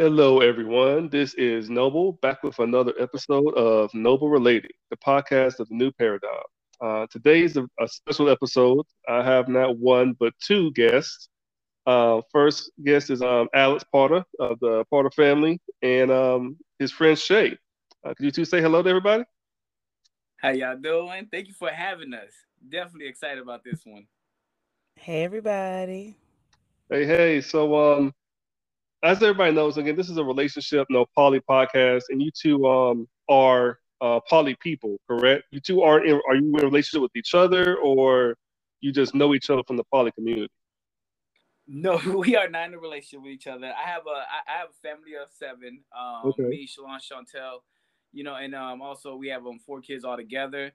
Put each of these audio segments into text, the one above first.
Hello, everyone. This is Noble back with another episode of Noble Relating, the podcast of the new paradigm. Uh, today is a, a, special episode. I have not one but two guests. Uh, first guest is um, Alex Porter of the Porter family and um, his friend Shae. Uh, could you two say hello to everybody? How y'all doing? Thank you for having us. Definitely excited about this one. Hey, everybody. Hey, hey. So, um, as everybody knows, again, this is a relationship, no poly podcast, and you two um are uh, poly people, correct? You two aren't in, are you in a relationship with each other, or you just know each other from the poly community? No, we are not in a relationship with each other. I have a I have a family of seven. Um, okay. Me, Shalon, Chantel, you know, and um, also we have um four kids all together.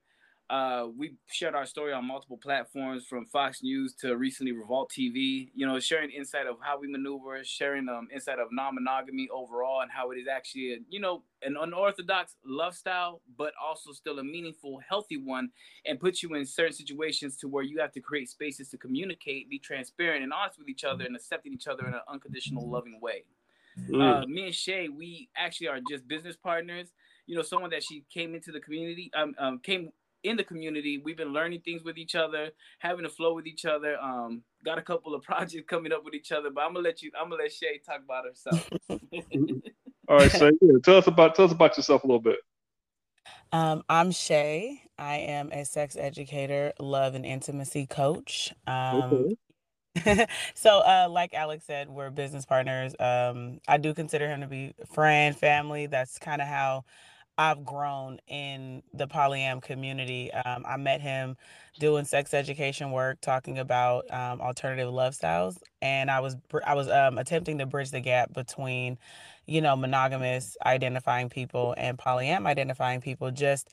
Uh, we shared our story on multiple platforms from Fox News to recently Revolt TV. You know, sharing insight of how we maneuver, sharing um insight of non-monogamy overall, and how it is actually, a, you know, an unorthodox love style, but also still a meaningful, healthy one, and puts you in certain situations to where you have to create spaces to communicate, be transparent and honest with each other, and accepting each other in an unconditional, loving way. Mm. Uh, me and Shae, we actually are just business partners. You know, someone that she came into the community, um, um came in the community. We've been learning things with each other, having a flow with each other. Um, got a couple of projects coming up with each other, but I'm gonna let you. I'm gonna let Shae talk about herself. All right, Shae, yeah, tell us about tell us about yourself a little bit. Um, I'm Shae. I am a sex educator, love and intimacy coach. Um, okay. so, uh, like Alex said, we're business partners. Um, I do consider him to be friend, family. That's kind of how I've grown in the polyam community. Um, I met him doing sex education work, talking about um, alternative love styles, and I was I was um, attempting to bridge the gap between, you know, monogamous identifying people and polyam identifying people, just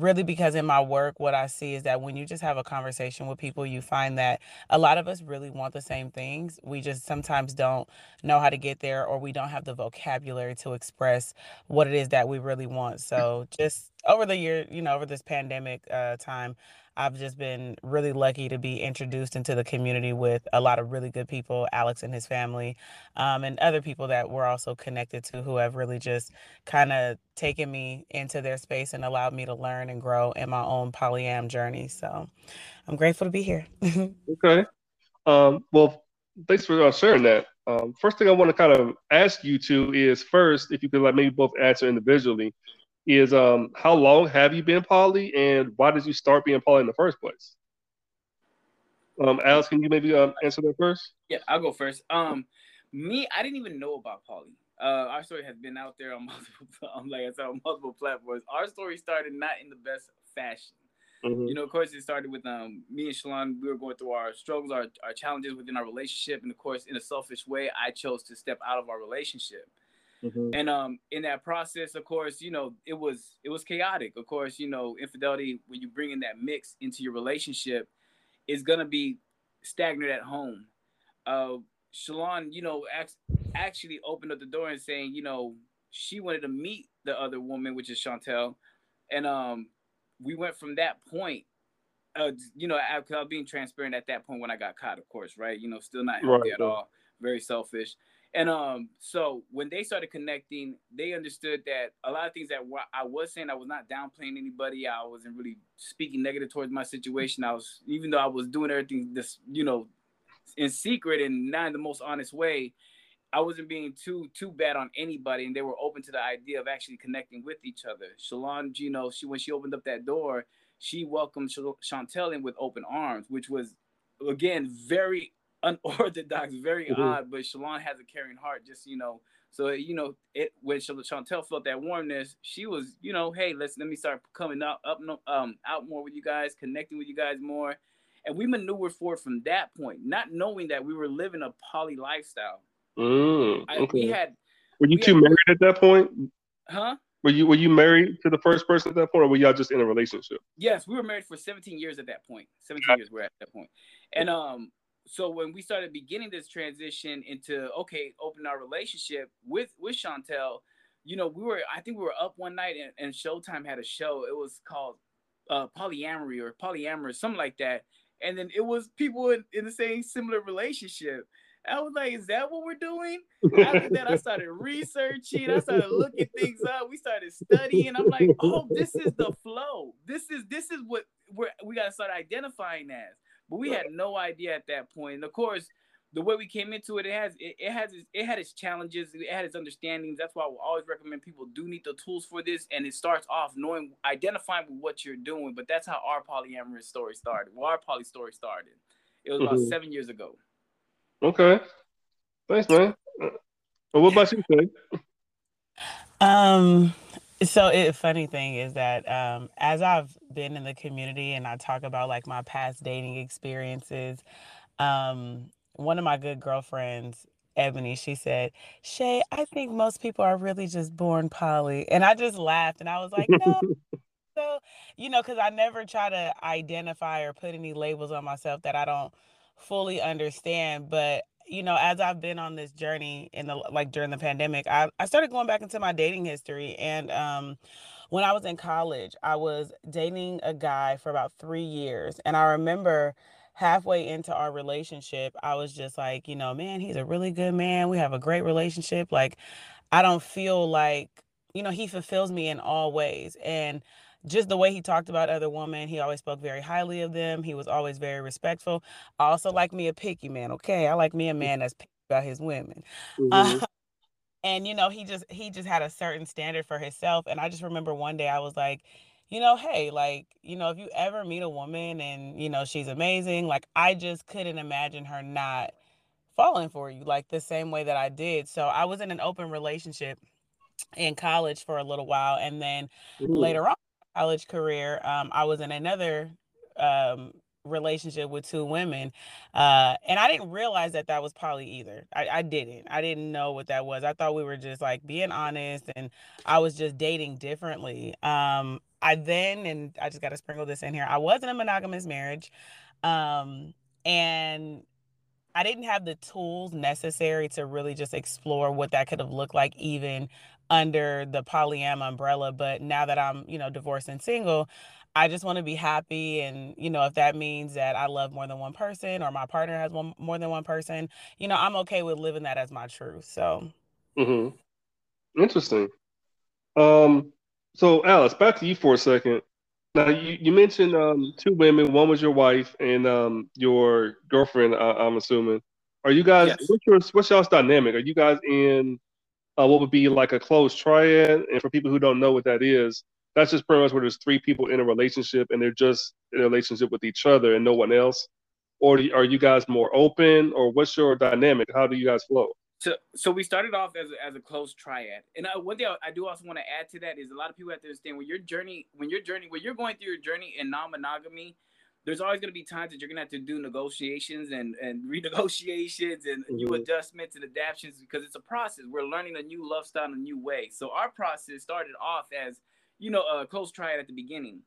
really because in my work what i see is that when you just have a conversation with people you find that a lot of us really want the same things. We just sometimes don't know how to get there or we don't have the vocabulary to express what it is that we really want. So just over the year you know over this pandemic uh, time I've just been really lucky to be introduced into the community with a lot of really good people, Alex and his family, um, and other people that we're also connected to who have really just kind of taken me into their space and allowed me to learn and grow in my own polyam journey. So I'm grateful to be here. okay. Um, well, thanks for uh, sharing that. Um, first thing I want to kind of ask you to is first, if you could like maybe both answer individually is um how long have you been poly and why did you start being poly in the first place? Um, Alex, can you maybe um, answer that first? Yeah, I'll go first. Um, me, I didn't even know about poly. Uh, our story has been out there on multiple, like I said, on multiple platforms. Our story started not in the best fashion. Mm-hmm. You know, of course, it started with um, me and Shalon. We were going through our struggles, our, our challenges within our relationship, and of course, in a selfish way, I chose to step out of our relationship. Mm-hmm. And um, in that process, of course, you know, it was it was chaotic. Of course, you know, infidelity when you bring in that mix into your relationship is gonna be stagnant at home. Uh, Shalon, you know, actually opened up the door and saying, you know, she wanted to meet the other woman, which is Chantel, and um, we went from that point. Uh, you know, I, I was being transparent at that point when I got caught, of course, right? You know, still not healthy right, at all, very selfish. And um, so when they started connecting, they understood that a lot of things that I was saying, I was not downplaying anybody. I wasn't really speaking negative towards my situation. I was, even though I was doing everything this, you know, in secret and not in the most honest way, I wasn't being too too bad on anybody, and they were open to the idea of actually connecting with each other. Shalon, you know, she when she opened up that door, she welcomed Chantel in with open arms, which was again very unorthodox, very mm-hmm. odd, but Shalon has a caring heart, just you know. So you know, it when Chantel felt that warmness, she was, you know, hey, let's let me start coming out up, um, out more with you guys, connecting with you guys more, and we maneuvered forward from that point, not knowing that we were living a poly lifestyle. Mm, okay. I, we had. Were you we two had, married at that point? Huh? Were you were you married to the first person at that point, or were y'all just in a relationship? Yes, we were married for 17 years at that point. 17 years we're at that point, and um, so when we started beginning this transition into okay, open our relationship with with Chantel, you know, we were I think we were up one night and, and Showtime had a show. It was called uh, polyamory or polyamorous, something like that. And then it was people in, in the same similar relationship. I was like, is that what we're doing? After that, I started researching. I started looking things up. We started studying. I'm like, oh, this is the flow. This is this is what we're, we got to start identifying as. But we had no idea at that point. And of course, the way we came into it, it has it, it has it had its challenges, it had its understandings. That's why I will always recommend people do need the tools for this. And it starts off knowing identifying what you're doing. But that's how our polyamorous story started. Well, our poly story started. It was about mm-hmm. seven years ago. Okay. Thanks, man. Well, what about you, Faye? Um, so it funny thing is that um as I've been in the community and I talk about like my past dating experiences, um, one of my good girlfriends, Ebony, she said, Shae, I think most people are really just born poly. And I just laughed and I was like, no. so, you know, because I never try to identify or put any labels on myself that I don't fully understand. But you know, as I've been on this journey in the like during the pandemic, I, I started going back into my dating history. And um when I was in college, I was dating a guy for about three years. And I remember halfway into our relationship, I was just like, you know, man, he's a really good man. We have a great relationship. Like, I don't feel like, you know, he fulfills me in all ways. And just the way he talked about other women, he always spoke very highly of them. He was always very respectful. I also like me a picky man. Okay, I like me a man that's picky about his women. Mm-hmm. Uh, and you know, he just he just had a certain standard for himself. And I just remember one day I was like, you know, hey, like, you know, if you ever meet a woman and you know she's amazing, like I just couldn't imagine her not falling for you like the same way that I did. So I was in an open relationship in college for a little while and then Ooh. later on college career, um, I was in another um, relationship with two women, uh, and I didn't realize that that was poly either. I, I didn't. I didn't know what that was. I thought we were just like being honest, and I was just dating differently. Um, I then, and I just got to sprinkle this in here. I was in a monogamous marriage, um, and I didn't have the tools necessary to really just explore what that could have looked like, even under the polyam umbrella. But now that I'm, you know, divorced and single, I just want to be happy. And, you know, if that means that I love more than one person or my partner has one more than one person, you know, I'm okay with living that as my truth. So, mm-hmm. interesting. Um, so Alex, back to you for a second. Now you, you mentioned um, two women. One was your wife and um, your girlfriend. I, am assuming. Are you guys? Yes. What's your what's y'all's dynamic? Are you guys in uh, what would be like a closed triad. And for people who don't know what that is, that's just pretty much where there's three people in a relationship and they're just in a relationship with each other and no one else. Or are you guys more open, or what's your dynamic? How do you guys flow? So, so we started off as a, as a close triad, and uh, one thing I, I do also want to add to that is a lot of people have to understand when your journey, when your journey, when you're going through your journey in non-monogamy, there's always going to be times that you're going to have to do negotiations and, and renegotiations and mm-hmm. new adjustments and adaptations because it's a process. We're learning a new love style, a new way. So our process started off as, you know, a close triad at the beginning.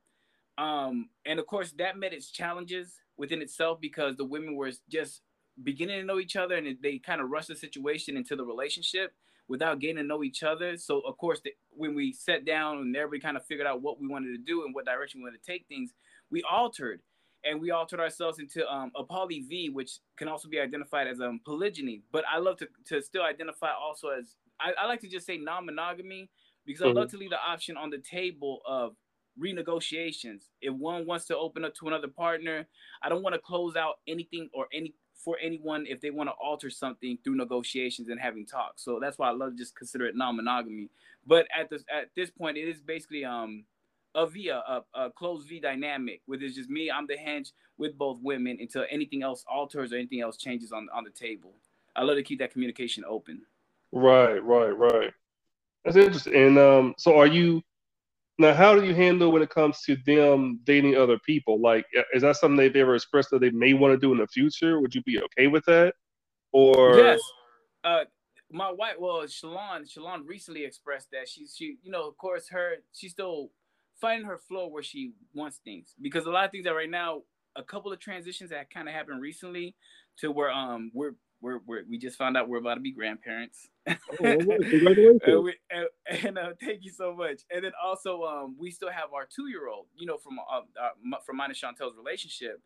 Um, and of course, that met its challenges within itself because the women were just beginning to know each other and they kind of rushed the situation into the relationship without getting to know each other. So, of course, the, when we sat down and everybody kind of figured out what we wanted to do and what direction we wanted to take things, we altered and we altered ourselves into um, a poly V, which can also be identified as um, polygyny. But I love to, to still identify also as I, I like to just say non-monogamy because mm-hmm. I love to leave the option on the table of renegotiations. If one wants to open up to another partner, I don't want to close out anything or any for anyone if they want to alter something through negotiations and having talks. So that's why I love to just consider it non-monogamy. But at this at this point, it is basically um a V, a, a closed V dynamic, where it's just me, I'm the hinge with both women until anything else alters or anything else changes on, on the table. I love to keep that communication open. Right, right, right. That's interesting. And um, so are you now? How do you handle when it comes to them dating other people? Like, is that something they've ever expressed that they may want to do in the future? Would you be okay with that? Or yes, uh, my wife. Well, Shalon, Shalon recently expressed that she's she, you know, of course, her she's still finding her flow where she wants things because a lot of things that right now a couple of transitions that kind of happened recently to where um we're we're, we're we just found out we're about to be grandparents. Oh, congratulations! and, we, and, and uh, thank you so much. And then also, um, we still have our two-year-old, you know, from uh, uh, from mine and Chantel's relationship.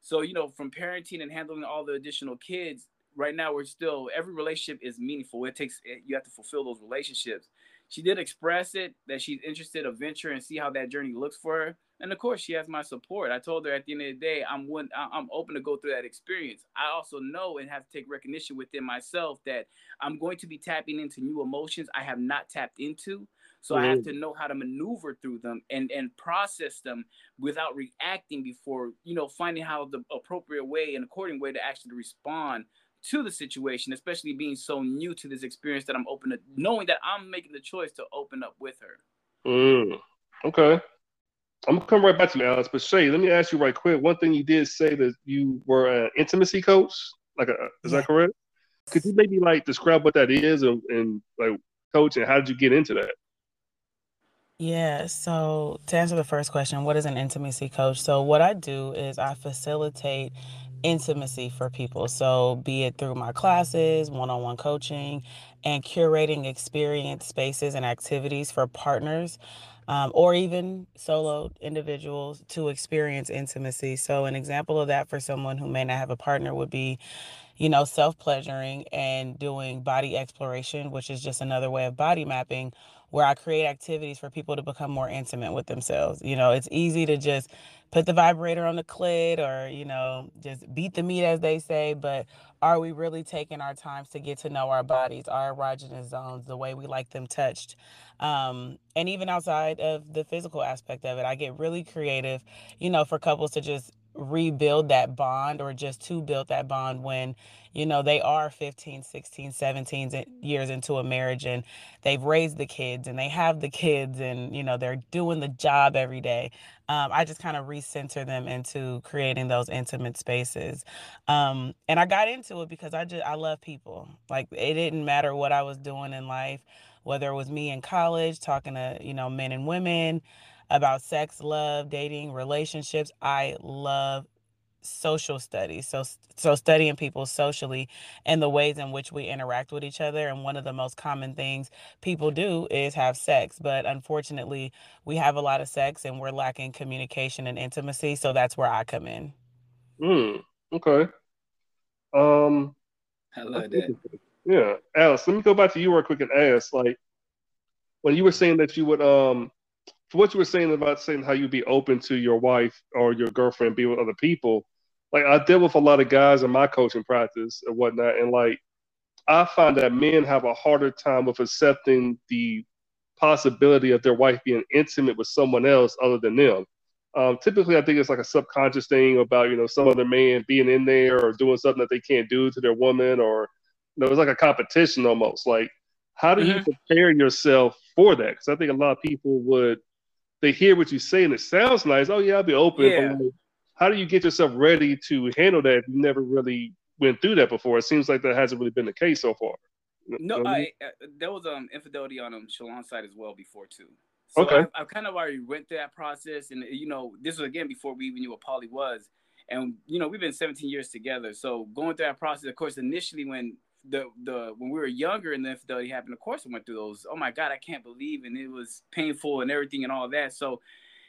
So you know, from parenting and handling all the additional kids, right now we're still every relationship is meaningful. It takes you have to fulfill those relationships. She did express it that she's interested to venture and see how that journey looks for her. And of course, she has my support. I told her at the end of the day, I'm one, I'm open to go through that experience. I also know and have to take recognition within myself that I'm going to be tapping into new emotions I have not tapped into. So mm-hmm. I have to know how to maneuver through them and and process them without reacting before you know finding how the appropriate way and according way to actually respond to the situation, especially being so new to this experience that I'm open to knowing that I'm making the choice to open up with her. Mm, okay. I'm gonna come right back to you, Alex. But Shae, let me ask you right quick. One thing you did say that you were an intimacy coach. Like, a, is yeah. that correct? Could you maybe like describe what that is and, and like coach and how did you get into that? Yeah, so to answer the first question, what is an intimacy coach? So, what I do is I facilitate intimacy for people. So, be it through my classes, one on one coaching, and curating experience spaces and activities for partners um, or even solo individuals to experience intimacy. So, an example of that for someone who may not have a partner would be, you know, self pleasuring and doing body exploration, which is just another way of body mapping where I create activities for people to become more intimate with themselves. You know, it's easy to just put the vibrator on the clit or, you know, just beat the meat, as they say. But are we really taking our times to get to know our bodies, our erogenous zones, the way we like them touched? Um, and even outside of the physical aspect of it, I get really creative, you know, for couples to just rebuild that bond or just to build that bond when you know they are 15 16 17 years into a marriage and they've raised the kids and they have the kids and you know they're doing the job every day. Um, i just kind of recenter them into creating those intimate spaces. Um, and i got into it because i just i love people. Like it didn't matter what i was doing in life whether it was me in college talking to you know men and women about sex, love, dating, relationships. I love social studies so so studying people socially and the ways in which we interact with each other and one of the most common things people do is have sex but unfortunately we have a lot of sex and we're lacking communication and intimacy so that's where i come in. Mm, okay. Um i love that. yeah alex let me go back to you real quick and ask like when you were saying that you would um for what you were saying about saying how you'd be open to your wife or your girlfriend be with other people, like I deal with a lot of guys in my coaching practice and whatnot, and like I find that men have a harder time with accepting the possibility of their wife being intimate with someone else other than them. Um, typically, I think it's like a subconscious thing about you know some other man being in there or doing something that they can't do to their woman, or you know, it's like a competition almost. Like, how do mm-hmm. you prepare yourself for that? Because I think a lot of people would they hear what you say and it sounds nice. Oh yeah, I'll be open. Yeah. Like, how do you get yourself ready to handle that if you never really went through that before? It seems like that hasn't really been the case so far. No, I, uh, there was um infidelity on um Shalon's side as well before too. So okay. I, I kind of already went through that process, and you know, this was again before we even knew what poly was, and you know, we've been 17 years together. So going through that process, of course, initially when the the when we were younger and the infidelity happened, of course, I went through those. Oh my God, I can't believe, and it was painful and everything and all that. So,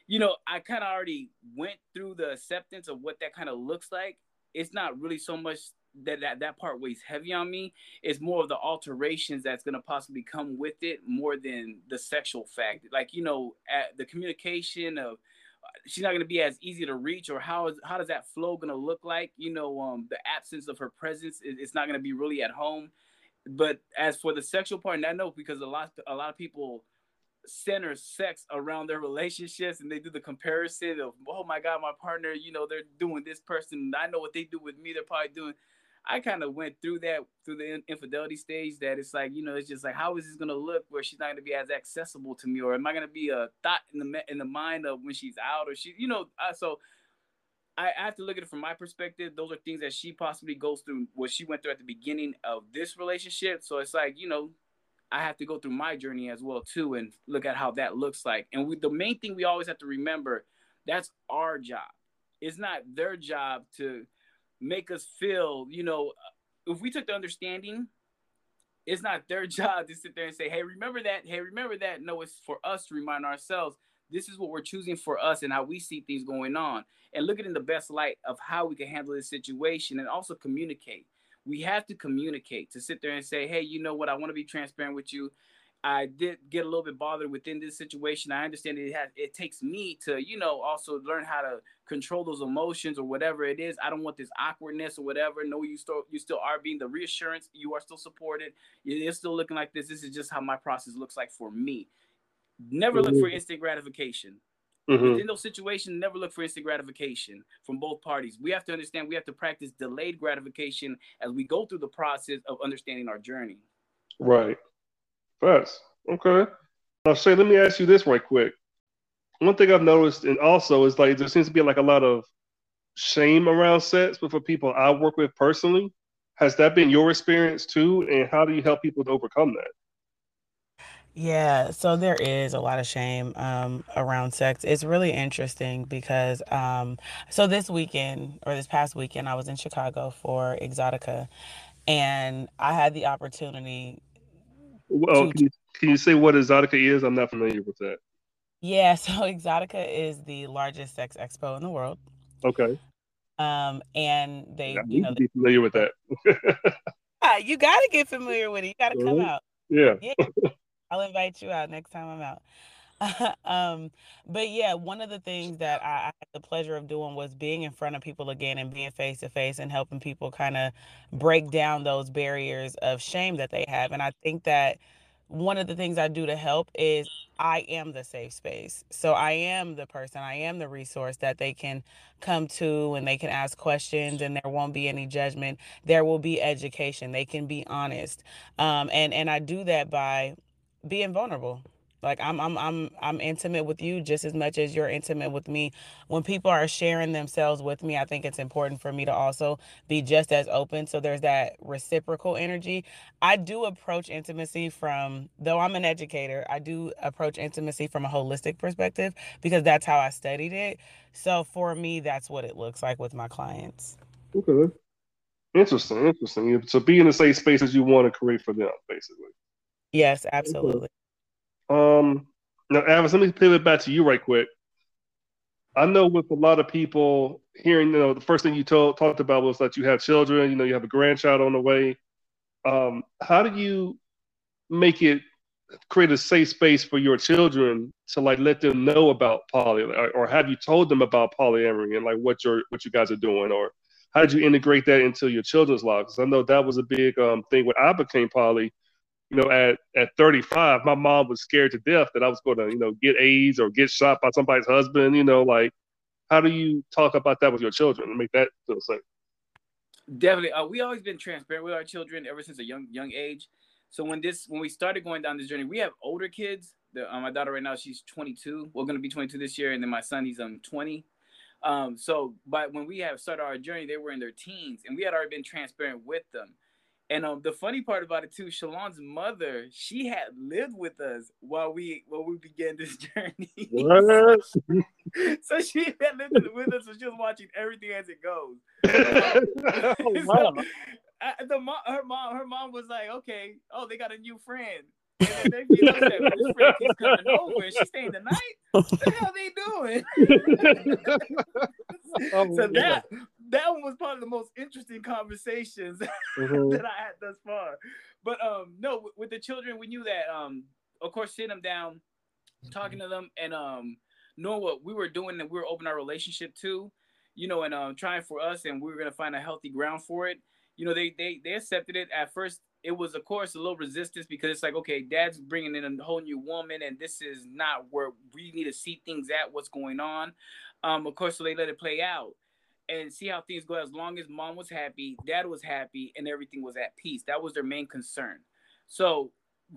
you know, I kind of already went through the acceptance of what that kind of looks like. It's not really so much that, that that part weighs heavy on me. It's more of the alterations that's gonna possibly come with it, more than the sexual fact. Like you know, the communication of she's not going to be as easy to reach or how is how does that flow going to look like? You know um the absence of her presence it's not going to be really at home. But as for the sexual part and i know because a lot a lot of people center sex around their relationships and they do the comparison of oh my god my partner you know they're doing this person i know what they do with me they're probably doing I kind of went through that through the infidelity stage. That it's like you know, it's just like how is this gonna look where she's not gonna be as accessible to me, or am I gonna be a thought in the in the mind of when she's out, or she, you know, so. I, I have to look at it from my perspective. Those are things that she possibly goes through, what she went through at the beginning of this relationship. So it's like, you know, I have to go through my journey as well too, and look at how that looks like. And we, the main thing we always have to remember, that's our job. It's not their job to make us feel, you know, if we took the understanding, it's not their job to sit there and say, hey, remember that. Hey, remember that. No, it's for us to remind ourselves this is what we're choosing for us and how we see things going on. And look at in the best light of how we can handle this situation and also communicate. we have to communicate to sit there and say, hey, you know what? I want to be transparent with you. I did get a little bit bothered within this situation. I understand it has it takes me to, you know, also learn how to control those emotions or whatever it is. I don't want this awkwardness or whatever. No, you still you still are being the reassurance. You are still supported. You're still looking like this. This is just how my process looks like for me. Never mm-hmm. look for mm-hmm. instant gratification. Mm-hmm. Within those situations, never look for instant gratification from both parties. We have to understand we have to practice delayed gratification as we go through the process of understanding our journey. Right. Fast. Okay. Now, Shae, let me ask you this right quick. One thing I've noticed, and also is like there seems to be like a lot of shame around sets, but for people I work with personally, has that been your experience too? And how do you help people to overcome that? Yeah, so there is a lot of shame um, around sex. It's really interesting because, um, so this weekend or this past weekend, I was in Chicago for Exxxotica, and I had the opportunity. Well, to, can, you, can you say what Exxxotica is? I'm not familiar with that. Yeah, so Exxxotica is the largest sex expo in the world. Okay. Um, and they, yeah, you know, be familiar with that. you got to get familiar with it. You got to come out. Yeah. yeah. I'll invite you out next time I'm out. um, but yeah, one of the things that I, I, had the pleasure of doing was being in front of people again and being face to face and helping people kind of break down those barriers of shame that they have. And I think that one of the things I do to help is I am the safe space. So I am the person, I am the resource that they can come to and they can ask questions and there won't be any judgment. There will be education. They can be honest. Um, and, and I do that by being vulnerable. Like I'm I'm I'm I'm intimate with you just as much as you're intimate with me. When people are sharing themselves with me, I think it's important for me to also be just as open. So there's that reciprocal energy. I do approach intimacy from though I'm an educator, I do approach intimacy from a holistic perspective because that's how I studied it. So for me, that's what it looks like with my clients. Okay. Interesting, interesting. So be in the safe spaces you want to create for them, basically. Yes, absolutely. Um, now, Avis, let me pivot back to you right quick. I know with a lot of people hearing, you know, the first thing you told, talked about was that you have children, you know, you have a grandchild on the way. Um, how do you make it create a safe space for your children to like let them know about poly, or, or have you told them about polyamory and like what your what you guys are doing, or how did you integrate that into your children's lives? I know that was a big um, thing when I became poly you know, at, at 35, my mom was scared to death that I was going to, you know, get AIDS or get shot by somebody's husband. You know, like, how do you talk about that with your children and make that feel safe? Definitely. Uh, we always been transparent with our children ever since a young young age. So when this when we started going down this journey, we have older kids. The, uh, my daughter right now she's 22. We're gonna be 22 this year, and then my son he's um 20. Um, so but when we have started our journey, they were in their teens, and we had already been transparent with them. And um, the funny part about it too, Shalon's mother, she had lived with us while we while we began this journey. What? so she had lived with us, so she was watching everything as it goes. oh, wow. so, I, the mom, her mom, her mom was like, "Okay, oh, they got a new friend." And then they upset when this friend keeps coming over and she's staying the night. What the hell they doing? oh, so that that one was probably the most interesting conversations mm-hmm. that I had thus far. But um, no, with, the children, we knew that um, of course, sitting them down, talking to them, and um, knowing what we were doing and we were open our relationship to, you know, and um, trying for us, and we were gonna find a healthy ground for it. You know, they they they accepted it at first. It was, of course, a little resistance because it's like, okay, dad's bringing in a whole new woman, and this is not where we need to see things at. What's going on? Um, of course, so they let it play out and see how things go. As long as mom was happy, dad was happy, and everything was at peace. That was their main concern. So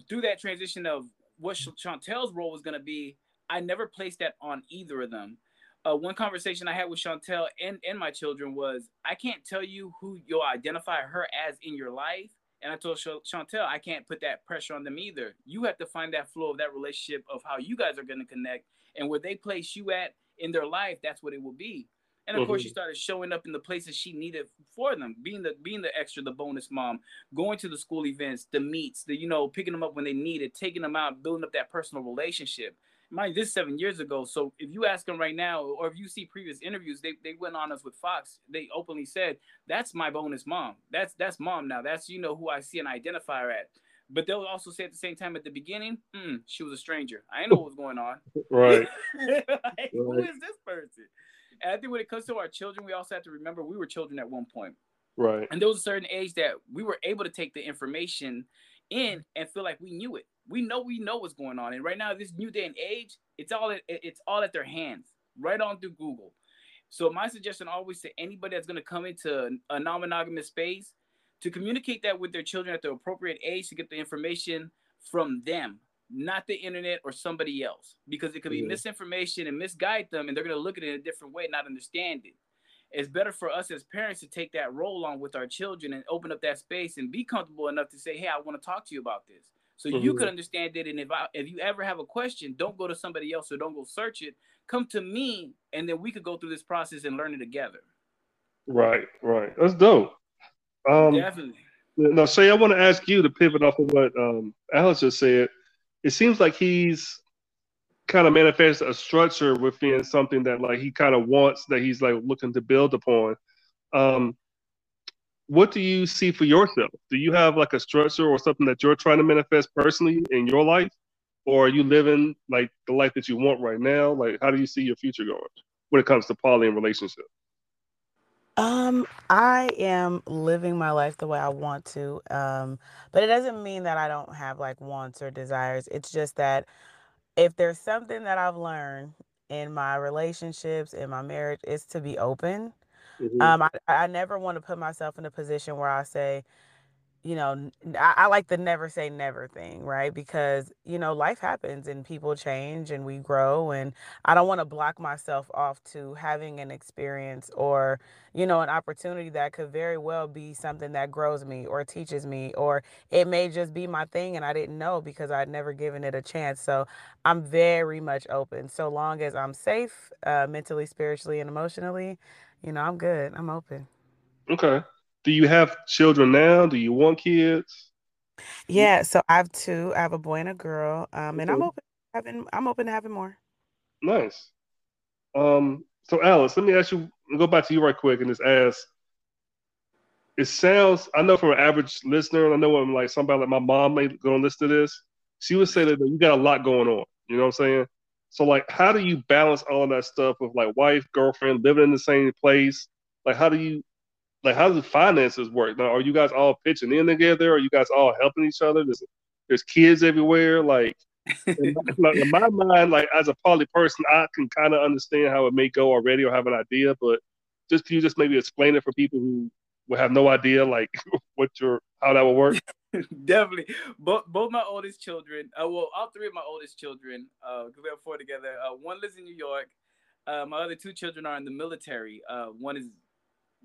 through that transition of what Chantel's role was going to be, I never placed that on either of them. Uh, one conversation I had with Chantel and, and my children was, I can't tell you who you'll identify her as in your life. And I told Chantel, I can't put that pressure on them either. You have to find that flow of that relationship of how you guys are going to connect and where they place you at in their life, that's what it will be. And of mm-hmm. course, she started showing up in the places she needed for them, being the being the extra, the bonus mom, going to the school events, the meets, the you know, picking them up when they needed, taking them out, building up that personal relationship. mind this seven years ago. So if you ask them right now, or if you see previous interviews, they, they went on us with Fox. They openly said, "That's my bonus mom. That's that's mom now. That's you know who I see and identify her at." But they'll also say at the same time at the beginning, mm, "She was a stranger. I didn't know what was going on. right. like, right. Who is this person?" And I think when it comes to our children, we also have to remember we were children at one point. Right. And there was a certain age that we were able to take the information in and feel like we knew it. We know we know what's going on. And right now, this new day and age, it's all at, it's all at their hands, right on through Google. So my suggestion always to anybody that's going to come into a non-monogamous space to communicate that with their children at the appropriate age to get the information from them, not the internet or somebody else, because it could be yeah. misinformation and misguide them, and they're going to look at it in a different way, not understand it it's better for us as parents to take that role on with our children and open up that space and be comfortable enough to Shae, "Hey, I want to talk to you about this." So mm-hmm. you could understand it, and if I, if you ever have a question, don't go to somebody else or don't go search it. Come to me, and then we could go through this process and learn it together. Right, right. That's dope. Um, Definitely. Now, say I want to ask you to pivot off of what um, Alex just said. It seems like he's kind of manifests a structure within something that like he kind of wants that he's like looking to build upon. Um, what do you see for yourself? Do you have like a structure or something that you're trying to manifest personally in your life, or are you living like the life that you want right now? Like, how do you see your future going when it comes to poly and relationship? Um, I am living my life the way I want to. Um, but it doesn't mean that I don't have like wants or desires. It's just that if there's something that I've learned in my relationships, in my marriage, is to be open. Mm-hmm. Um, I, I never want to put myself in a position where I say, you know, I, I, like the never say never thing, right? Because, you know, life happens and people change and we grow. And I don't want to block myself off to having an experience or, you know, an opportunity that could very well be something that grows me or teaches me, or it may just be my thing and I didn't know because I'd never given it a chance. So I'm very much open. So long as I'm safe, uh, mentally, spiritually, and emotionally, you know, I'm good. I'm open. Okay do you have children now? Do you want kids? Yeah, so I have two. I have a boy and a girl. Um, and I'm open having I'm open to having more. Nice. Um, so Alex, let me ask you go back to you right quick and just ask. It sounds I know from an average listener, and I know when like somebody like my mom may go and listen to this, she would say that you got a lot going on. You know what I'm saying? So like how do you balance all that stuff with like wife, girlfriend, living in the same place? Like how do you like how does the finances work? Now, are you guys all pitching in together? Are you guys all helping each other? There's there's kids everywhere. Like in, my, in my mind, like as a poly person, I can kind of understand how it may go already or have an idea, but just can you just maybe explain it for people who will have no idea like what your how that would work? Definitely. Both both my oldest children, uh, well, all three of my oldest children, uh, because we have four together. Uh, one lives in New York. Uh, my other two children are in the military. Uh, one is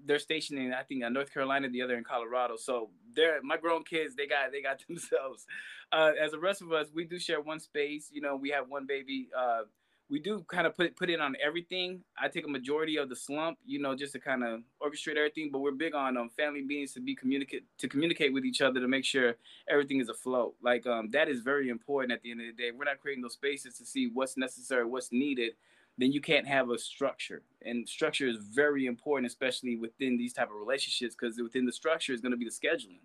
they're stationed in I think uh, North Carolina, the other in Colorado. So they're my grown kids. They got they got themselves. Uh, as the rest of us, we do share one space. You know, we have one baby. Uh, we do kind of put put in on everything. I take a majority of the slump, you know, just to kind of orchestrate everything. But we're big on um, family meetings to be communicate to communicate with each other to make sure everything is afloat. Like um, that is very important at the end of the day. We're not creating those spaces to see what's necessary, what's needed then you can't have a structure. And structure is very important, especially within these type of relationships, because within the structure is going to be the scheduling,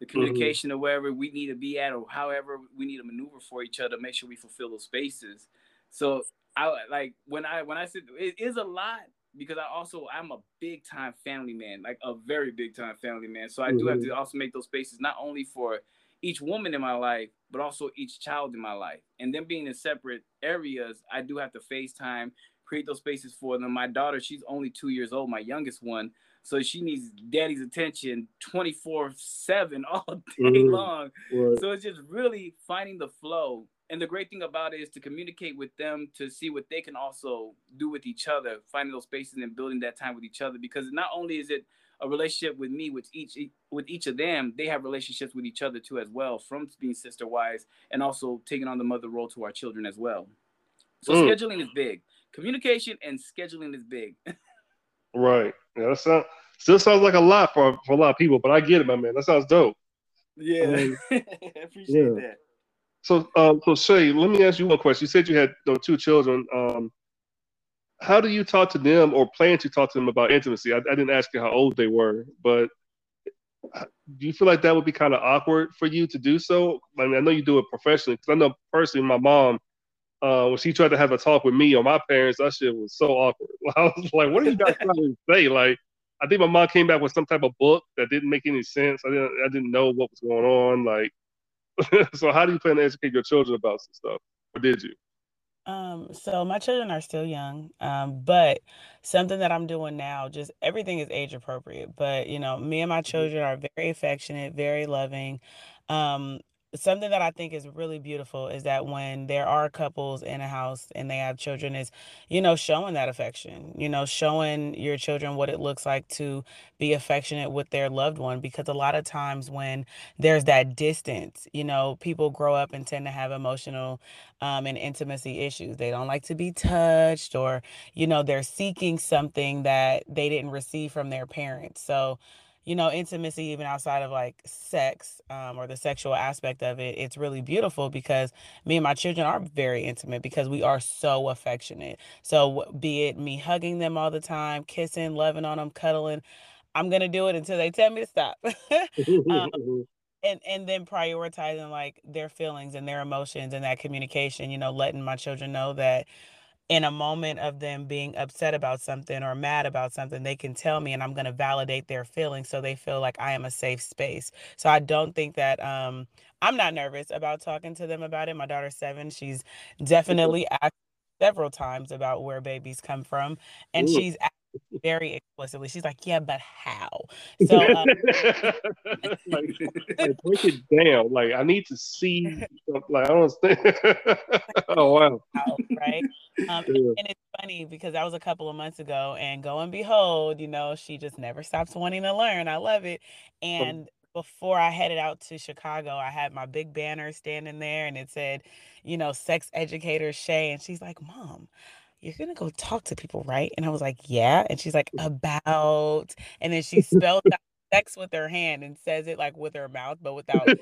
the mm-hmm. communication mm-hmm. of wherever we need to be at, or however we need to maneuver for each other, make sure we fulfill those spaces. So I like when I when I said it is a lot because I also I'm a big time family man, like a very big time family man. So I mm-hmm. do have to mm-hmm. also make those spaces not only for each woman in my life, but also each child in my life. And them being in separate areas, I do have to FaceTime, create those spaces for them. My daughter, she's only two years old, my youngest one. So she needs daddy's attention 24 7 all day mm-hmm. long. Right. So it's just really finding the flow. And the great thing about it is to communicate with them to see what they can also do with each other, finding those spaces and building that time with each other. Because not only is it a relationship with me with each with each of them they have relationships with each other too as well from being sister wives and also taking on the mother role to our children as well so mm. scheduling is big communication and scheduling is big right yeah that sounds still sounds like a lot for, for a lot of people but i get it my man that sounds dope yeah um, i appreciate yeah. that So, um, so Shae, let me ask you one question. You said you had you know, two children. Um, how do you talk to them or plan to talk to them about intimacy? I, I didn't ask you how old they were, but do you feel like that would be kind of awkward for you to do so? I mean, I know you do it professionally because I know personally, my mom, uh, when she tried to have a talk with me or my parents, that shit was so awkward. I was like, "What are you guys trying to say?" Like, I think my mom came back with some type of book that didn't make any sense. I didn't, I didn't know what was going on. Like, so how do you plan to educate your children about some stuff, or did you? Um, so my children are still young, um, but something that I'm doing now, just everything is age appropriate. But you know, me and my mm-hmm. children are very affectionate, very loving. Um, something that I think is really beautiful is that when there are couples in a house and they have children is, you know, showing that affection, you know, showing your children what it looks like to be affectionate with their loved one because a lot of times when there's that distance, you know, people grow up and tend to have emotional um, and intimacy issues. They don't like to be touched or, you know, they're seeking something that they didn't receive from their parents. So, you know, intimacy, even outside of like sex um, or the sexual aspect of it, it's really beautiful because me and my children are very intimate because we are so affectionate. So, be it me hugging them all the time, kissing, loving on them, cuddling, I'm going to do it until they tell me to stop. um, and and then prioritizing like their feelings and their emotions and that communication you know letting my children know that in a moment of them being upset about something or mad about something, they can tell me and I'm going to validate their feelings so they feel like I am a safe space. So I don't think that um, I'm not nervous about talking to them about it. My daughter's seven. She's definitely asked several times about where babies come from. And Ooh. she's very explicitly. She's like, "Yeah, but how?" So, um, like, like, break it down. Like, I need to see. Like, I don't understand. oh wow! Right. Um, yeah. and, it's funny because that was a couple of months ago, and go and behold, you know, she just never stops wanting to learn. I love it. And before I headed out to Chicago, I had my big banner standing there, and it said, you know, sex educator Shae, and she's like, "Mom." You're gonna go talk to people, right? And I was like, yeah. And she's like, about. And then she spelled out sex with her hand and says it like with her mouth, but without.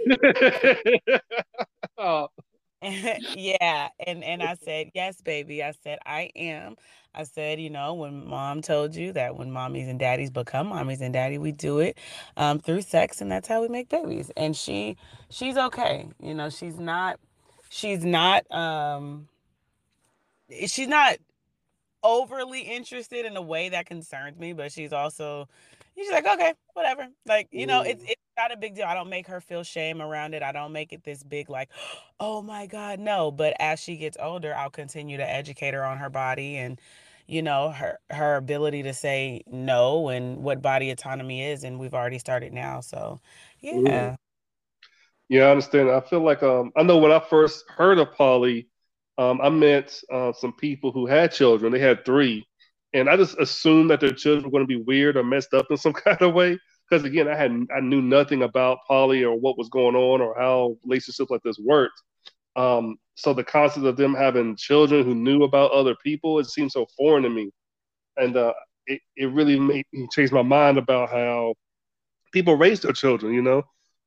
oh. yeah. And and I said, yes, baby. I said, I am. I said, you know, when mom told you that when mommies and daddies become mommies and daddy, we do it um, through sex, and that's how we make babies. And she, she's okay. You know, she's not, she's not, um, she's not overly interested in a way that concerns me, but she's also she's like, okay, whatever. Like, you know, it's it's not a big deal. I don't make her feel shame around it. I don't make it this big like, oh my God, no. But as she gets older, I'll continue to educate her on her body and you know her her ability to say no and what body autonomy is and we've already started now so yeah yeah i understand i feel like um i know when i first heard of poly um, I met uh, some people who had children. They had three, and I just assumed that their children were going to be weird or messed up in some kind of way. Because again, I had I knew nothing about poly or what was going on or how relationships like this worked. Um, so the concept of them having children who knew about other people it seemed so foreign to me, and uh, it it really made me change my mind about how people raise their children. You know,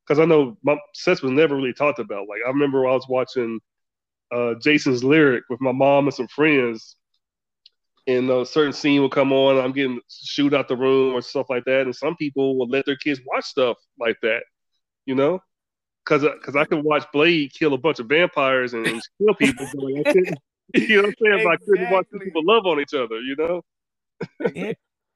because I know my sex was never really talked about. Like I remember I was watching uh, Jason's Lyric with my mom and some friends, and a certain scene will come on. I'm getting shoot out the room or stuff like that, and some people will let their kids watch stuff like that, you know, because because I can watch Blade kill a bunch of vampires and, and kill people. you know what I'm saying? Exactly. But I couldn't watch people love on each other, you know.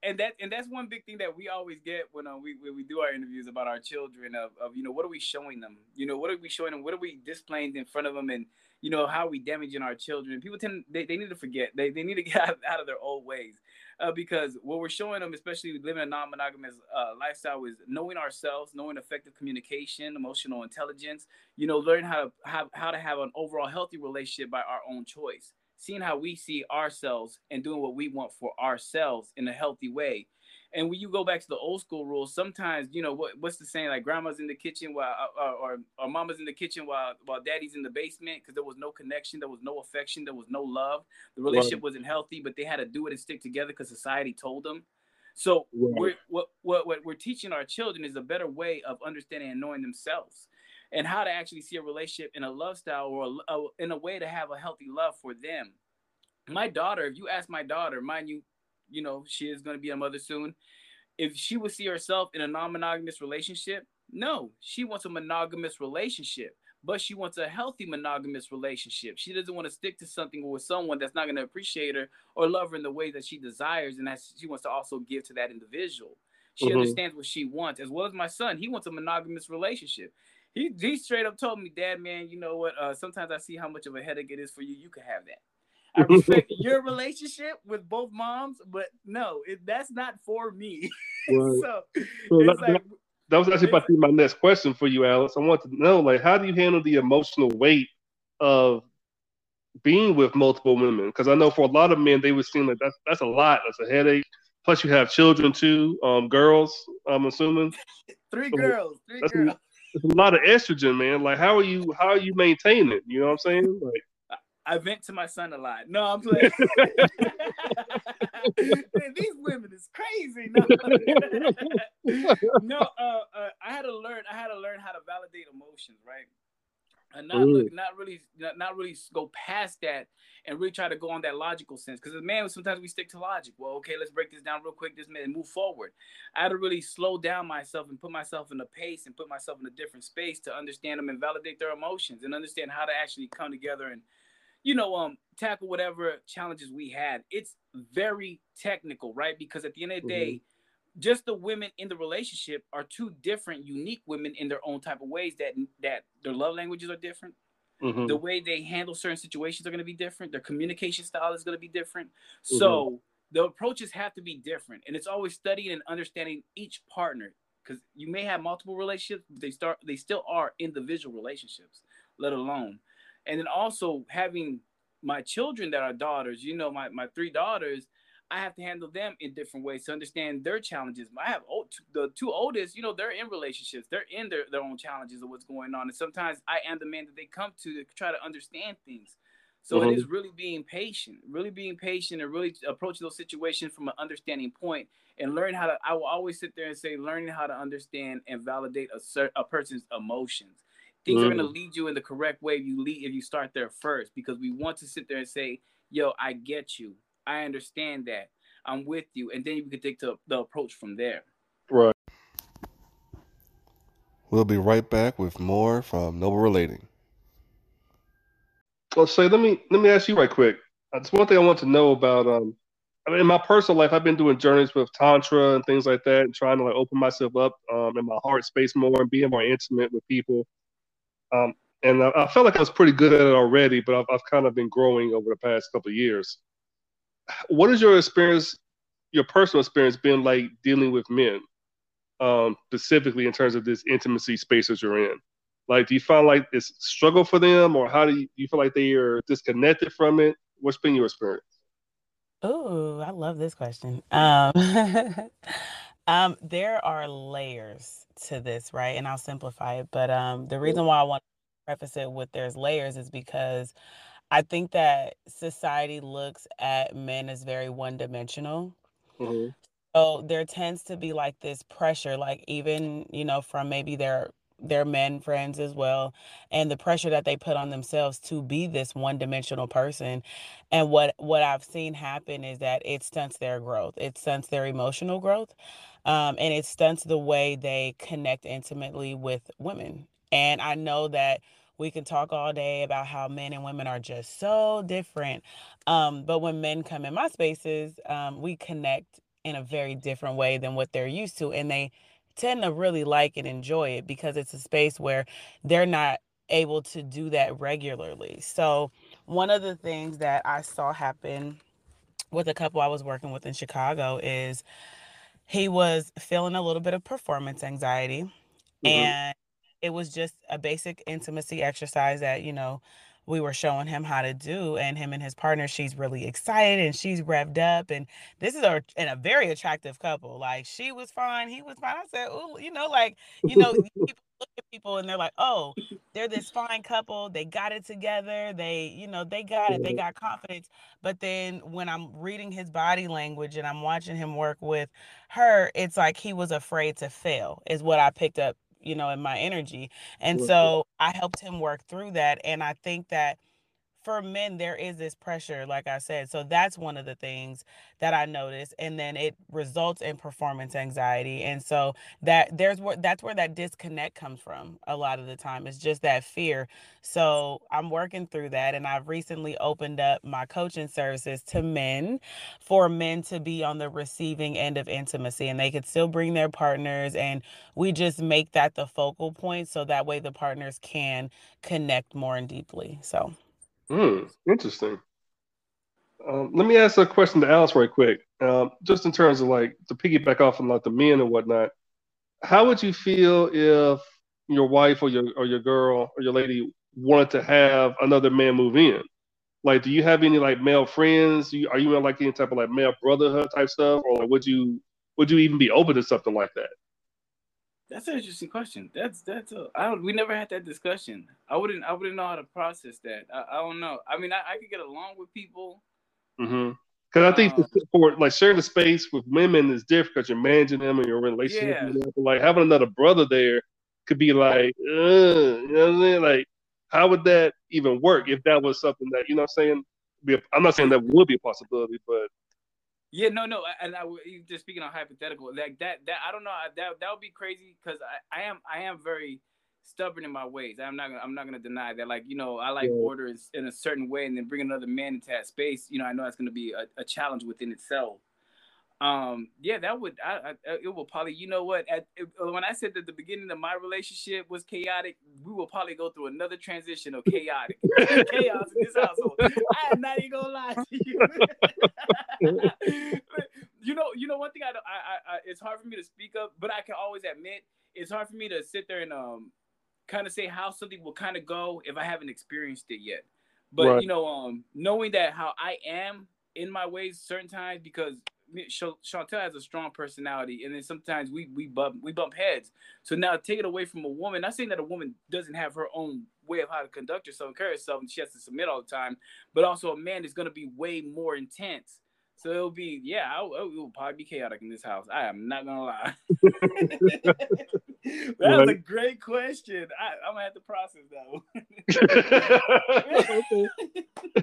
and that and that's one big thing that we always get when uh, we when we do our interviews about our children of, of you know what are we showing them you know what are we showing them what are we displaying in front of them and you know how we damaging our children. People tend they, they need to forget. They, they need to get out, out of their old ways. Uh, because what we're showing them especially living a non-monogamous uh, lifestyle is knowing ourselves knowing effective communication emotional intelligence you know learn how to have how to have an overall healthy relationship by our own choice seeing how we see ourselves and doing what we want for ourselves in a healthy way and when you go back to the old school rules, sometimes you know what what's the saying like grandma's in the kitchen while uh, uh or or mama's in the kitchen while while daddy's in the basement because there was no connection, there was no affection, there was no love. The relationship right. wasn't healthy, but they had to do it and stick together because society told them. So right. we're, what what what we're teaching our children is a better way of understanding and knowing themselves. And how to actually see a relationship in a love style or a, a, in a way to have a healthy love for them. My daughter, if you ask my daughter, mind you, you know, she is going to be a mother soon. If she would see herself in a non monogamous relationship, no, she wants a monogamous relationship but she wants a healthy monogamous relationship. She doesn't want to stick to something with someone that's not going to appreciate her or love her in the way that she desires, and that she wants to also give to that individual. She mm-hmm. understands what she wants, as well as my son. He wants a monogamous relationship. He he straight up told me, Dad, man, you know what? Uh, sometimes I see how much of a headache it is for you. You can have that. I respect your relationship with both moms, but no, it, that's not for me. Right. so, so it's like that was actually about to be my next question for you, Alex. I want to know, like, how do you handle the emotional weight of being with multiple women? Because I know for a lot of men, they would seem like that's that's a lot. That's a headache. Plus, you have children too, um, girls. I'm assuming. three so girls. Three girls. A, a lot of estrogen, man. Like, how are you? How are you maintaining? It? You know what I'm saying? Like, I vent to my son a lot. No, I'm playing. Man, these women is crazy. No, no uh, uh, I had to learn. I had to learn how to validate emotions, right? And not look, not really, not, not really go past that and really try to go on that logical sense. Because as man, sometimes we stick to logic. Well, okay, let's break this down real quick. This man move forward. I had to really slow down myself and put myself in a pace and put myself in a different space to understand them and validate their emotions and understand how to actually come together and you know, um, tackle whatever challenges we had. It's very technical, right? Because at the end of the mm-hmm. day, just the women in the relationship are two different, unique women in their own type of ways. That that their love languages are different. Mm-hmm. The way they handle certain situations are going to be different. Their communication style is going to be different. Mm-hmm. So the approaches have to be different, and it's always studying and understanding each partner because you may have multiple relationships, but they start they still are individual relationships, let alone and then also having my children that are daughters you know my, my three daughters i have to handle them in different ways to understand their challenges. I have the two oldest you know they're in relationships. They're in their, their own challenges of what's going on. And sometimes i am the man that they come to to try to understand things. So mm-hmm. it is really being patient really being patient and really approaching those situations from an understanding point and learn how to i will always sit there and say learning how to understand and validate a, a person's emotions. Things mm. are going to lead you in the correct way if you lead if you start there first because we want to sit there and say yo i get you i understand that. I'm with you. And then you can take the, the approach from there. Right. We'll be right back with more from noble relating. Well say let me let me ask you right quick. That's one thing i want to know about um I mean, in my personal life, I've been doing journeys with tantra and things like that, and trying to like open myself up um, in my heart space more and being more intimate with people. Um, and I, I, felt like I was pretty good at it already, but I've, I've kind of been growing over the past couple of years. What is your experience, your personal experience, been like dealing with men, um, specifically in terms of this intimacy spaces you're in? Like, do you find like it's struggle for them, or how do you, do you feel like they are disconnected from it? What's been your experience? Oh, I love this question. Um, um, there are layers to this, right? And I'll simplify it. But um, the reason why I want to preface it with there's layers is because I think that society looks at men as very one dimensional. Mm-hmm. So there tends to be like this pressure, like even, you know, from maybe their their men friends as well and the pressure that they put on themselves to be this one-dimensional person and what what i've seen happen is that it stunts their growth it stunts their emotional growth um, and it stunts the way they connect intimately with women. And I know that we can talk all day about how men and women are just so different. Um, but when men come in my spaces, um, we connect in a very different way than what they're used to. And they tend to really like and enjoy it because it's a space where they're not able to do that regularly. So, one of the things that I saw happen with a couple I was working with in Chicago is he was feeling a little bit of performance anxiety mm-hmm. and it was just a basic intimacy exercise that you know we were showing him how to do and him and his partner she's really excited and she's revved up and this is a and a very attractive couple. Like she was fine he was fine. I said oh you know like you know people look at people and they're like oh they're this fine couple. They got it together. They you know they got it. They got confidence. But then when i'm reading his body language and i'm watching him work with her it's like he was afraid to fail is what i picked up you know, in my energy. And so I helped him work through that. And I think that for men there is this pressure like i said so that's one of the things that i notice and then it results in performance anxiety and so that there's where that's where that disconnect comes from a lot of the time it's just that fear. So i'm working through that and i've recently opened up my coaching services to men for men to be on the receiving end of intimacy and they could still bring their partners and we just make that the focal point so that way the partners can connect more and deeply so Hmm, interesting. Um, let me ask a question to Alex right quick. Um, just in terms of like to piggyback off of like the men and whatnot, how would you feel if your wife or your or your girl or your lady wanted to have another man move in? Like, do you have any like male friends? You, are you in like any type of like male brotherhood type stuff, or like, would you would you even be open to something like that? That's an interesting question. That's that's a I don't we never had that discussion. I wouldn't I wouldn't know how to process that. I, I don't know. I mean I, I could get along with people. Mm-hmm. Because I think um, for like sharing the space with women is different because you're managing them and your relationship. Yeah. Them. Like having another brother there could be like, uh, you know what I'm saying? Like, how would that even work if that was something that you know what I'm saying? I'm not saying that would be a possibility, but yeah, no, no, and I just speaking on hypothetical, like that, that I don't know, that that would be crazy because I, I am, I am very stubborn in my ways. I'm not, gonna, I'm not gonna deny that. Like, you know, I like yeah. order in a certain way, and then bring another man into that space. You know, I know that's gonna be a, a challenge within itself. Um, yeah, that would I, I it will probably you know what at when I said that the beginning of my relationship was chaotic, we will probably go through another transition of chaotic chaos in this household. I am not even gonna lie to you. you know, you know one thing I, I, I it's hard for me to speak up, but I can always admit it's hard for me to sit there and um kind of say how something will kind of go if I haven't experienced it yet. But right. you know, um, knowing that how I am in my ways certain times because Chantel has a strong personality, and then sometimes we we bump we bump heads. So now take it away from a woman. Not saying that a woman doesn't have her own way of how to conduct herself and carry herself, and she has to submit all the time. But also a man is going to be way more intense. So it'll be yeah, I, it will probably be chaotic in this house. I am not gonna lie. that was a great question. I, am gonna have to process that one.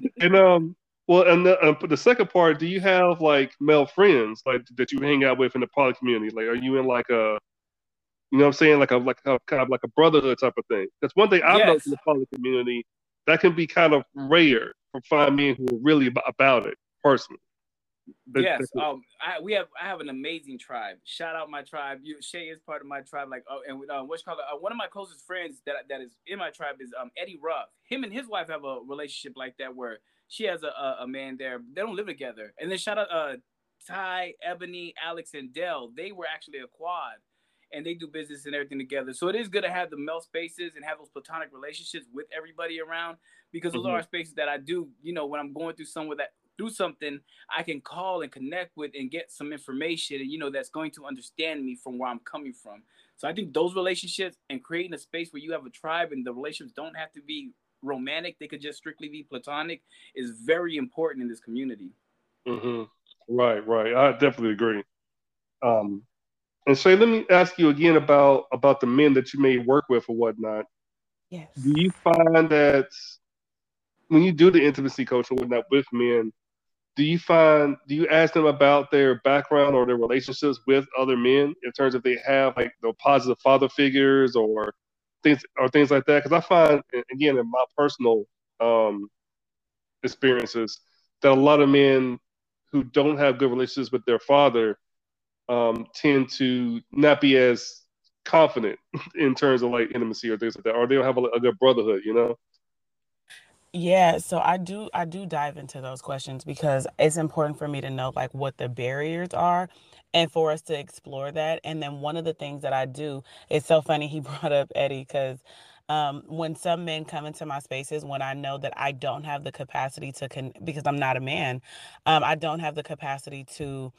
and um, well, and the, uh, the second part, do you have like male friends like that you hang out with in the poly community? Like, are you in like a, you know, what I'm saying like a like a kind of like a brotherhood type of thing? That's one thing I've yes. noticed in the poly community that can be kind of rare for find men who are really about it personally. Yes, um, I, we have I have an amazing tribe. Shout out my tribe. You, Shae is part of my tribe. Like, oh, and uh, what's called uh, one of my closest friends that that is in my tribe is um Eddie Ruff. Him and his wife have a relationship like that where she has a, a, a man there. They don't live together. And then shout out uh Ty, Ebony, Alex, and Dell. They were actually a quad and they do business and everything together. So it is good to have the male spaces and have those platonic relationships with everybody around because those mm-hmm. are spaces that I do, you know, when I'm going through somewhere that through something, I can call and connect with and get some information and you know that's going to understand me from where I'm coming from. So I think those relationships and creating a space where you have a tribe and the relationships don't have to be romantic, they could just strictly be platonic, is very important in this community. Mm-hmm. Right, right. I definitely agree. Um, and Shae, let me ask you again about about the men that you may work with or whatnot. Yes. Do you find that when you do the intimacy coaching whatnot with men, do you find do you ask them about their background or their relationships with other men in terms of they have like the positive father figures or things or things like that. Because I find again in my personal um, experiences that a lot of men who don't have good relationships with their father um, tend to not be as confident in terms of like intimacy or things like that, or they don't have a, a good brotherhood, you know. Yeah, so I do I do dive into those questions because it's important for me to know like what the barriers are and for us to explore that. And then one of the things that I do, it's so funny he brought up Eddie because um, when some men come into my spaces, when I know that I don't have the capacity to, con- because I'm not a man, um, I don't have the capacity to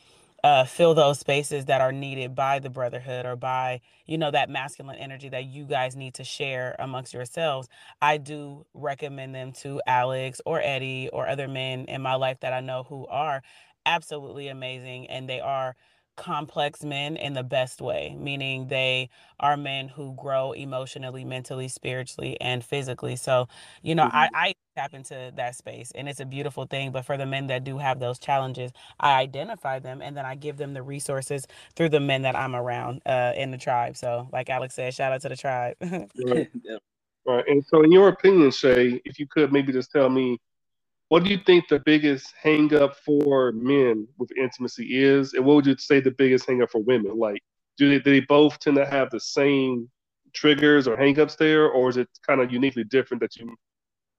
uh, fill those spaces that are needed by the brotherhood or by you know that masculine energy that you guys need to share amongst yourselves i do recommend them to alex or eddie or other men in my life that i know who are absolutely amazing and they are complex men in the best way, meaning they are men who grow emotionally, mentally, spiritually, and physically. So, you know, mm-hmm. I, I tap into that space and it's a beautiful thing. But for the men that do have those challenges, I identify them and then I give them the resources through the men that I'm around uh, in the tribe. So, like Alex said, shout out to the tribe. right. right. And so, in your opinion, Shae, if you could maybe just tell me what do you think the biggest hangup for men with intimacy is, and what would you say the biggest hangup for women? Like, do they, do they both tend to have the same triggers or hangups there, or is it kind of uniquely different that you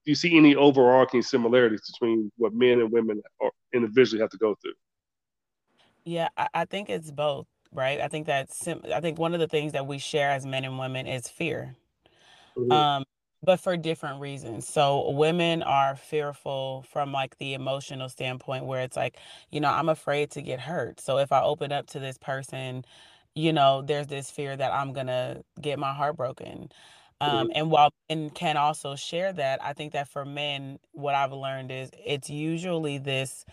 do you see any overarching similarities between what men and women or individually have to go through? Yeah, I, I think it's both, right? I think that sim- I think one of the things that we share as men and women is fear. Mm-hmm. Um, but for different reasons. So women are fearful from like the emotional standpoint where it's like, you know, I'm afraid to get hurt. So if I open up to this person, you know, there's this fear that I'm going to get my heart broken. Um, and while men can also share that, I think that for men, what I've learned is it's usually this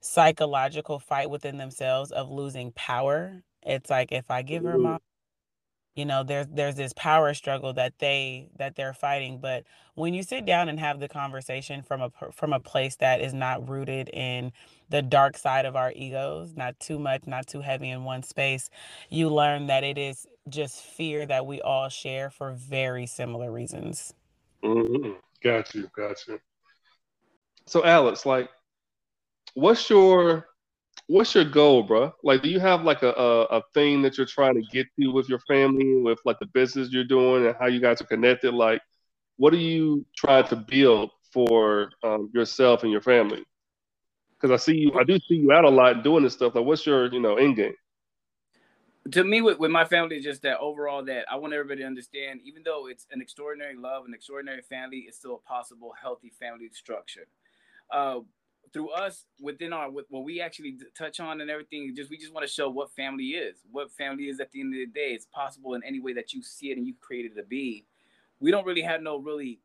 psychological fight within themselves of losing power. It's like if I give her my you know there's there's this power struggle that they that they're fighting but when you sit down and have the conversation from a from a place that is not rooted in the dark side of our egos not too much not too heavy in one space you learn that it is just fear that we all share for very similar reasons mm-hmm. got you got you so alex like what's your what's your goal, bro? Like, do you have like a, a, a thing that you're trying to get to with your family, with like the business you're doing, and how you guys are connected? Like, what are you trying to build for um, yourself and your family? Because I see you, I do see you out a lot doing this stuff. Like, what's your you know end game? to me with, with my family just that overall that i want everybody to understand even though it's an extraordinary love an extraordinary family it's still a possible healthy family structure uh, through us within our what we actually touch on and everything just we just want to show what family is what family is at the end of the day. It's possible in any way that you see it and you created it to be. We don't really have no really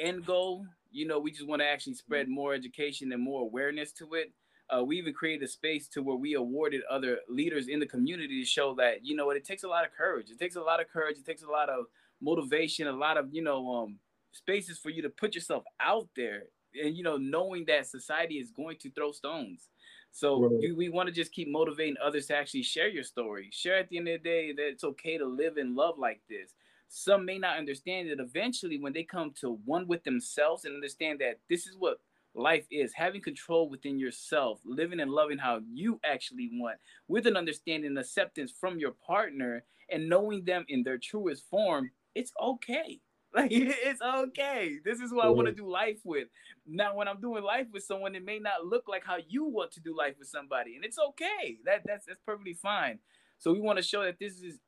end goal you know we just want to actually spread more education and more awareness to it. Uh, we even created a space to where we awarded other leaders in the community to show that you know what it takes a lot of courage. It takes a lot of courage. It takes a lot of motivation a lot of you know um spaces for you to put yourself out there and you know knowing that society is going to throw stones. So right. we, we want to just keep motivating others to actually share your story. Share at the end of the day that it's okay to live and love like this. Some may not understand it. Eventually when they come to one with themselves and understand that this is what life is having control within yourself living and loving how you actually want with an understanding and acceptance from your partner and knowing them in their truest form it's okay Like it's okay. This is who I want to do life with. Now, when I'm doing life with someone, it may not look like how you want to do life with somebody, and it's okay. That that's that's perfectly fine. So we want to show that this is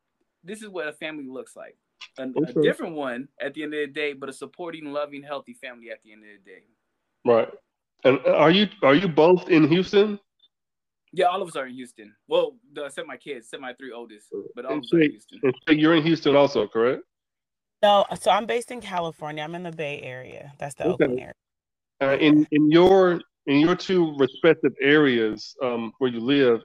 this is what a family looks like. A, a, different one at the end of the day, but a supporting, loving, healthy family at the end of the day. Right. And uh, are you are you both in Houston? Yeah, all of us are in Houston. Well, except my kids, except my three oldest, but all and of us so, are in Houston. So you're in Houston also, correct? No, so I'm based in California. I'm in the Bay Area. That's the okay. Oakland area. Uh, in in your in your two respective areas um, where you live,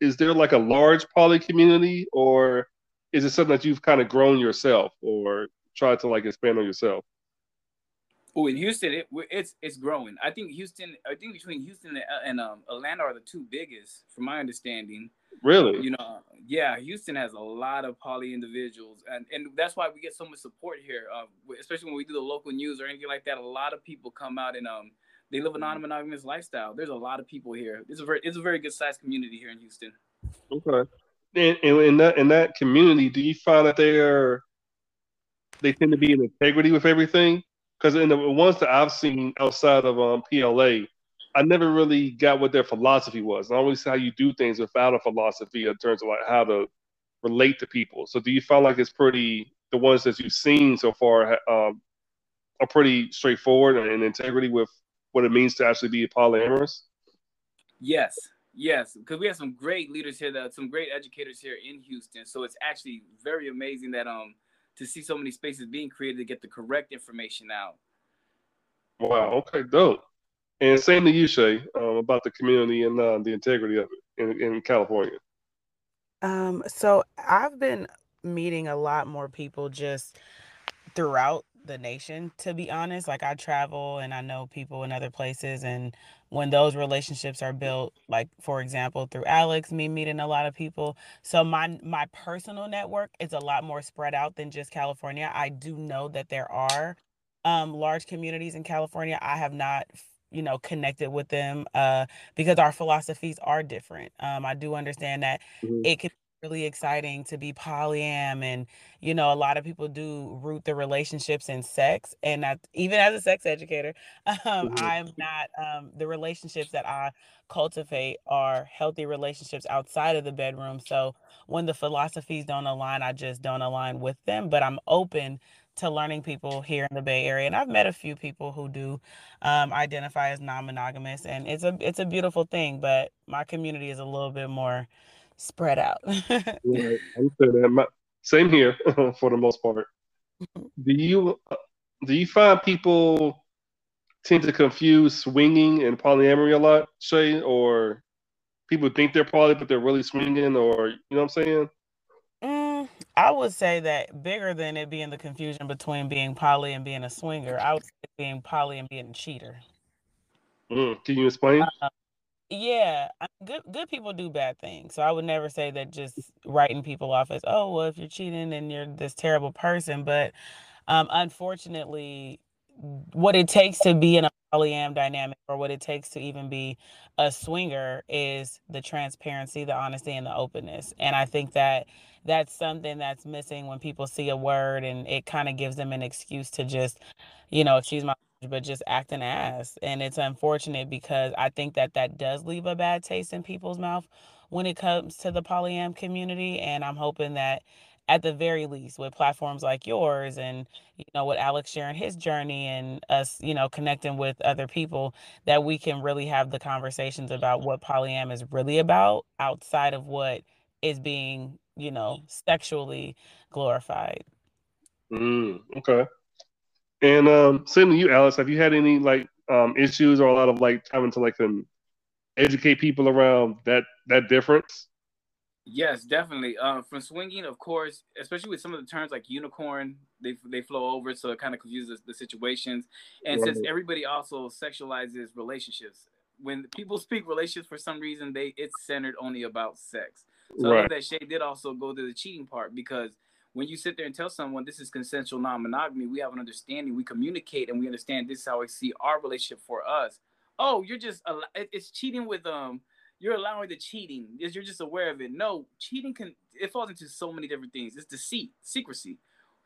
is there like a large poly community, or is it something that you've kind of grown yourself, or tried to like expand on yourself? Oh, in Houston, it, it's it's growing. I think Houston. I think between Houston and, and um, Atlanta are the two biggest, from my understanding. Really? You know, yeah. Houston has a lot of poly individuals, and and that's why we get so much support here. Um, especially when we do the local news or anything like that. A lot of people come out and um, they live a non-monogamous lifestyle. There's a lot of people here. It's a very it's a very good sized community here in Houston. Okay. And, and in that in that community, do you find that they are they tend to be in integrity with everything? because in the ones that I've seen outside of um, PLA, I never really got what their philosophy was. I always how you do things without a philosophy in terms of like how to relate to people. So do you feel like it's pretty the ones that you've seen so far um, are pretty straightforward and in integrity with what it means to actually be polyamorous? Yes, yes, because we have some great leaders here, that some great educators here in Houston. So it's actually very amazing that um to see so many spaces being created to get the correct information out. Wow. Okay. Dope. And same to you, Shae, um, about the community and uh, the integrity of it in, in California. Um, so I've been meeting a lot more people just throughout the nation, to be honest. Like I travel and I know people in other places and when those relationships are built, like for example, through Alex, me meeting a lot of people. So my my personal network is a lot more spread out than just California. I do know that there are um, large communities in California. I have not you know connected with them uh, because our philosophies are different um, i do understand that mm-hmm. it can be really exciting to be polyam and you know a lot of people do root the relationships in sex and that even as a sex educator um, mm-hmm. i'm not um, the relationships that i cultivate are healthy relationships outside of the bedroom so when the philosophies don't align i just don't align with them but i'm open to learning people here in the Bay Area, and I've met a few people who do um, identify as non-monogamous, and it's a it's a beautiful thing. But my community is a little bit more spread out. yeah, I'm that. Same here for the most part. Do you do you find people tend to confuse swinging and polyamory a lot, Shae, or people think they're poly but they're really swinging, or you know what I'm saying? Mm, I would say that bigger than it being the confusion between being poly and being a swinger, I would say being poly and being a cheater. Mm, can you explain? Uh, yeah, good good people do bad things. So I would never say that just writing people off as, oh, well, if you're cheating and you're this terrible person. But um, unfortunately, what it takes to be in a polyam dynamic or what it takes to even be a swinger is the transparency, the honesty, and the openness. And I think that that's something that's missing when people see a word and it kind of gives them an excuse to just, you know, excuse my but just act an ass. And it's unfortunate because I think that that does leave a bad taste in people's mouth when it comes to the polyam community. And I'm hoping that at the very least with platforms like yours and you know with alex sharing his journey and us you know connecting with other people that we can really have the conversations about what polyam is really about outside of what is being you know sexually glorified mm, okay and um, same to you, Alex. Have you had any like um, issues or a lot of like having to like um, educate people around that that difference? Yes, definitely. Uh, from swinging, of course, especially with some of the terms like unicorn, they they flow over, so it kind of confuses the situations. And right. since everybody also sexualizes relationships, when people speak relationships for some reason, they it's centered only about sex. So right. I love that Shae did also go to the cheating part because when you sit there and tell someone this is consensual non-monogamy, we have an understanding, we communicate, and we understand this is how we see our relationship for us. Oh, you're just it's cheating with um, you're allowing the cheating. Is you're just aware of it. No, cheating can it falls into so many different things. It's deceit, secrecy.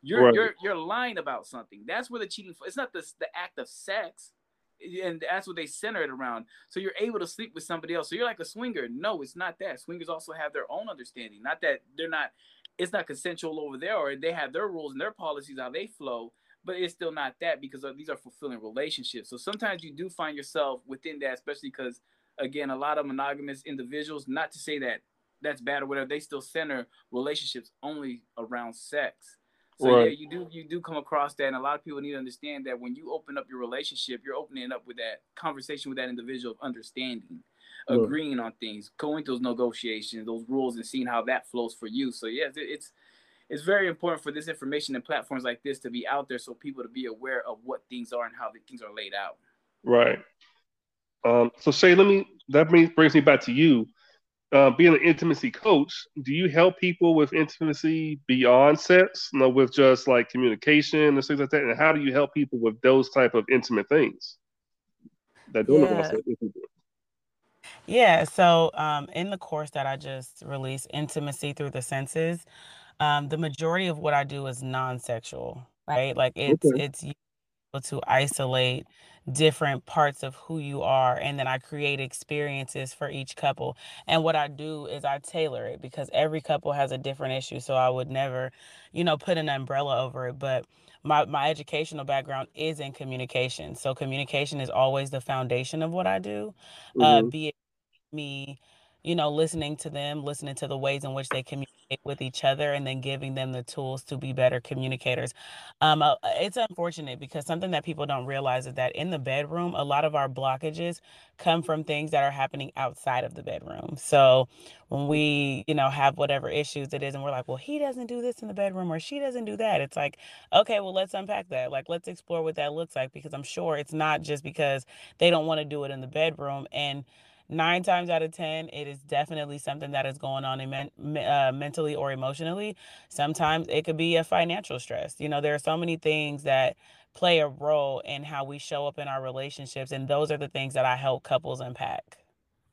You're right. you're you're lying about something. That's where the cheating. It's not the the act of sex and that's what they center it around. So you're able to sleep with somebody else. So you're like a swinger. No, it's not that. Swingers also have their own understanding. Not that they're not it's not consensual over there, or they have their rules and their policies how they flow, but it's still not that because these are fulfilling relationships. So sometimes you do find yourself within that, especially because again, a lot of monogamous individuals. Not to say that that's bad or whatever, they still center relationships only around sex. So right. yeah, you do you do come across that, and a lot of people need to understand that when you open up your relationship, you're opening up with that conversation with that individual of understanding agreeing on things, going those negotiations, those rules, and seeing how that flows for you. So yes, it's it's very important for this information and platforms like this to be out there, so people to be aware of what things are and how the things are laid out. Right. Um, so Shae, let me that brings brings me back to you. Uh, being an intimacy coach, do you help people with intimacy beyond sex, you know, with just like communication and things like that? And how do you help people with those type of intimate things that don't yeah. Yeah, so um, in the course that I just released, Intimacy Through the Senses, um, the majority of what I do is non-sexual, right? Like it's Okay. it's to isolate different parts of who you are, and then I create experiences for each couple. And what I do is I tailor it because every couple has a different issue, so I would never, you know, put an umbrella over it. But my my educational background is in communication, so communication is always the foundation of what I do. Uh, mm-hmm. be it me you know, listening to them, listening to the ways in which they communicate with each other, and then giving them the tools to be better communicators. Um, uh, it's unfortunate because something that people don't realize is that in the bedroom, a lot of our blockages come from things that are happening outside of the bedroom. So when we, you know, have whatever issues it is, and we're like, well, he doesn't do this in the bedroom or she doesn't do that. It's like, okay, well, let's unpack that. Like, let's explore what that looks like because I'm sure it's not just because they don't want to do it in the bedroom. And nine times out of 10, it is definitely something that is going on uh, mentally or emotionally. Sometimes it could be a financial stress. You know, there are so many things that play a role in how we show up in our relationships. And those are the things that I help couples unpack.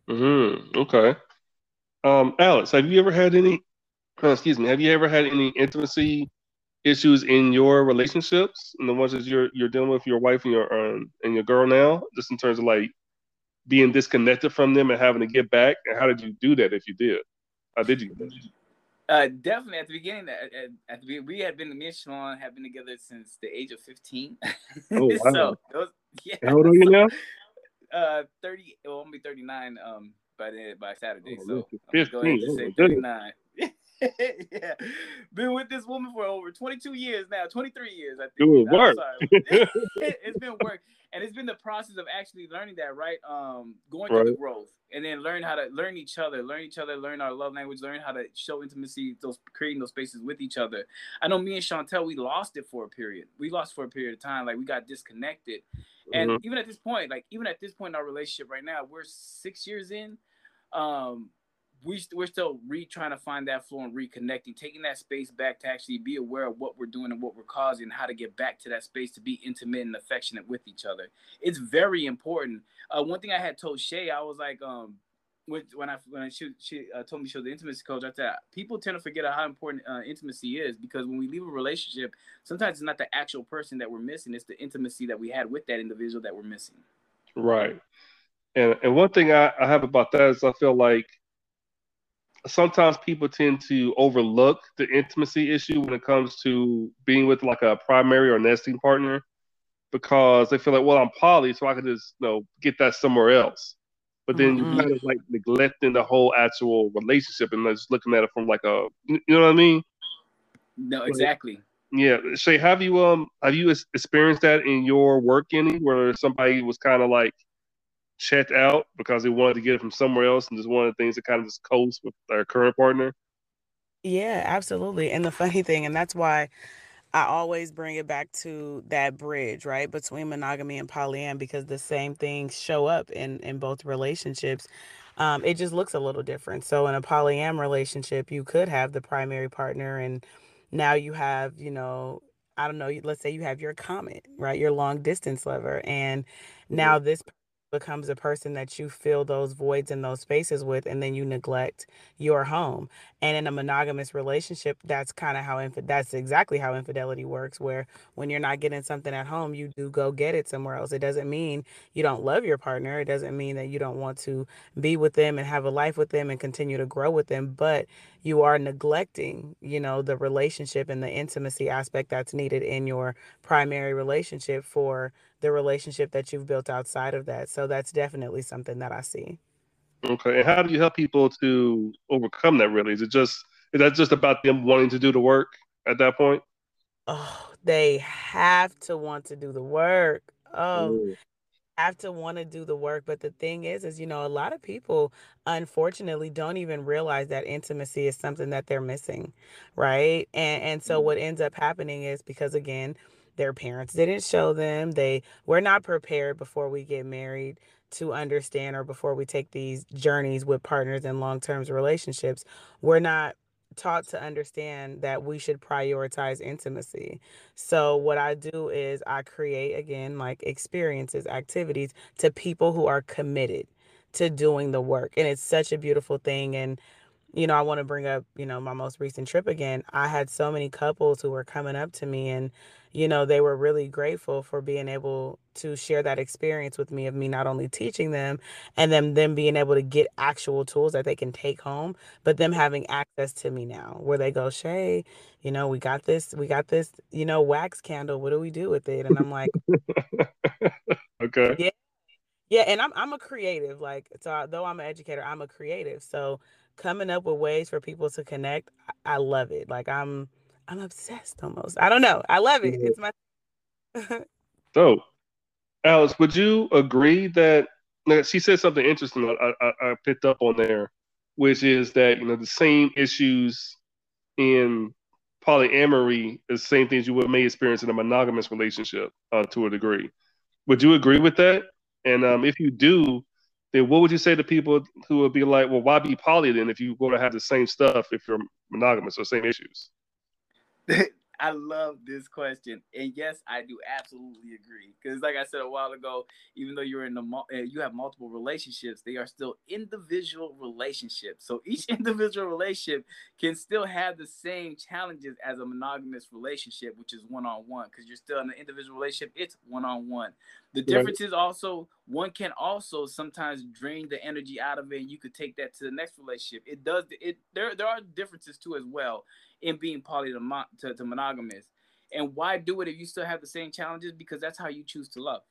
Mm-hmm. Okay. Um, Alex, have you ever had any, uh, excuse me, have you ever had any intimacy issues in your relationships and the ones that you're you're dealing with your wife and your um, and your girl now, just in terms of like being disconnected from them and having to get back? And how did you do that if you did? How did you? Uh, definitely at the beginning. At, at, the we had been me and Shalon have been together since the age of fifteen. Oh wow! so was, yeah. How old are you now? Uh, thirty. Well, I'm be thirty nine. Um, by the by Saturday. Oh, so 15. I'm say thirty nine. yeah, been with this woman for over 22 years now, 23 years, I think. Doing work. it's been work, and it's been the process of actually learning that, right? Um, going through the growth, and then learn how to learn each other, learn each other, learn our love language, learn how to show intimacy, those creating those spaces with each other. I know me and Chantel, we lost it for a period. We lost for a period of time, like we got disconnected, and mm-hmm. even at this point, like even at this point in our relationship right now, we're six years in. Um, we we're still re trying to find that flow and reconnecting, taking that space back to actually be aware of what we're doing and what we're causing, how to get back to that space to be intimate and affectionate with each other. It's very important. Uh, one thing I had told Shae, I was like, um, when I when she she uh, told me she was the intimacy coach, I said people tend to forget how important uh, intimacy is because when we leave a relationship, sometimes it's not the actual person that we're missing; it's the intimacy that we had with that individual that we're missing. Right. And and one thing I, I have about that is I feel like sometimes people tend to overlook the intimacy issue when it comes to being with like a primary or nesting partner because they feel like, well, I'm poly, so I can just you know get that somewhere else. But then mm-hmm. you're kind of like neglecting the whole actual relationship and just looking at it from like a, you know what I mean? No, exactly. Like, yeah, Shae, have you um have you experienced that in your work any where somebody was kind of like checked out because they wanted to get it from somewhere else and just the things to kind of just coast with their current partner? Yeah, absolutely. And the funny thing, and that's why I always bring it back to that bridge, right, between monogamy and polyam, because the same things show up in in both relationships. Um, it just looks a little different. So in a polyam relationship, you could have the primary partner, and now you have, you know, I don't know, let's say you have your comet, right, your long distance lover, and mm-hmm. now this becomes a person that you fill those voids in those spaces with and then you neglect your home. And in a monogamous relationship that's kind of how inf- that's exactly how infidelity works where when you're not getting something at home you do go get it somewhere else. It doesn't mean you don't love your partner. It doesn't mean that you don't want to be with them and have a life with them and continue to grow with them but you are neglecting you know the relationship and the intimacy aspect that's needed in your primary relationship for the relationship that you've built outside of that. So that's definitely something that I see. Okay. And how do you help people to overcome that really? Is it just is that just about them wanting to do the work at that point? Oh, they have to want to do the work. Oh, Ooh have to want to do the work but the thing is is you know a lot of people unfortunately don't even realize that intimacy is something that they're missing right and and so mm. what ends up happening is because again their parents didn't show them. They were not prepared before we get married to understand or before we take these journeys with partners in long-term relationships. We're not taught to understand that we should prioritize intimacy. So what I do is I create again like experiences, activities to people who are committed to doing the work. And it's such a beautiful thing and you know, I want to bring up, you know, my most recent trip again. I had so many couples who were coming up to me and you know, they were really grateful for being able to share that experience with me of me not only teaching them and then them being able to get actual tools that they can take home, but them having access to me now where they go, Shae, you know, we got this, we got this, you know, wax candle. What do we do with it? And I'm like, okay. Yeah. Yeah, and I'm I'm a creative. Like so, though I'm an educator, I'm a creative. So coming up with ways for people to connect, I, I love it. Like I'm I'm obsessed almost. I don't know. I love it. It's my so Alex, would you agree that she said something interesting I, I, I picked up on there, which is that you know the same issues in polyamory is the same things you would may experience in a monogamous relationship uh, to a degree. Would you agree with that? And um, if you do, then what would you say to people who would be like, well, why be poly then if you're going to have the same stuff if you're monogamous or same issues? I love this question, and yes, I do absolutely agree. Because, like I said a while ago, even though you're in the uh, you have multiple relationships, they are still individual relationships. So each individual relationship can still have the same challenges as a monogamous relationship, which is one on one. Because you're still in an individual relationship, it's one on one. The difference right. is also one can also sometimes drain the energy out of it, and you could take that to the next relationship. It does it. There there are differences too as well in being poly to, to, to monogamous. And why do it if you still have the same challenges? Because that's how you choose to love.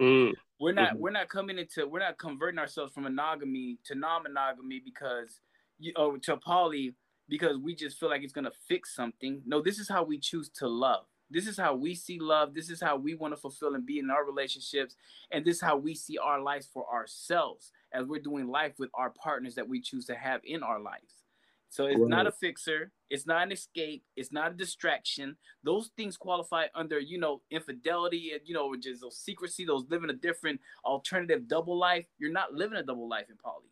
Mm. We're not mm-hmm. we're not coming into we're not converting ourselves from monogamy to non-monogamy because you or to poly because we just feel like it's gonna fix something. No, this is how we choose to love. This is how we see love. This is how we want to fulfill and be in our relationships. And this is how we see our lives for ourselves as we're doing life with our partners that we choose to have in our lives. So it's right. not a fixer. It's not an escape. It's not a distraction. Those things qualify under, you know, infidelity and, you know, just those secrecy, those living a different alternative double life. You're not living a double life in poly.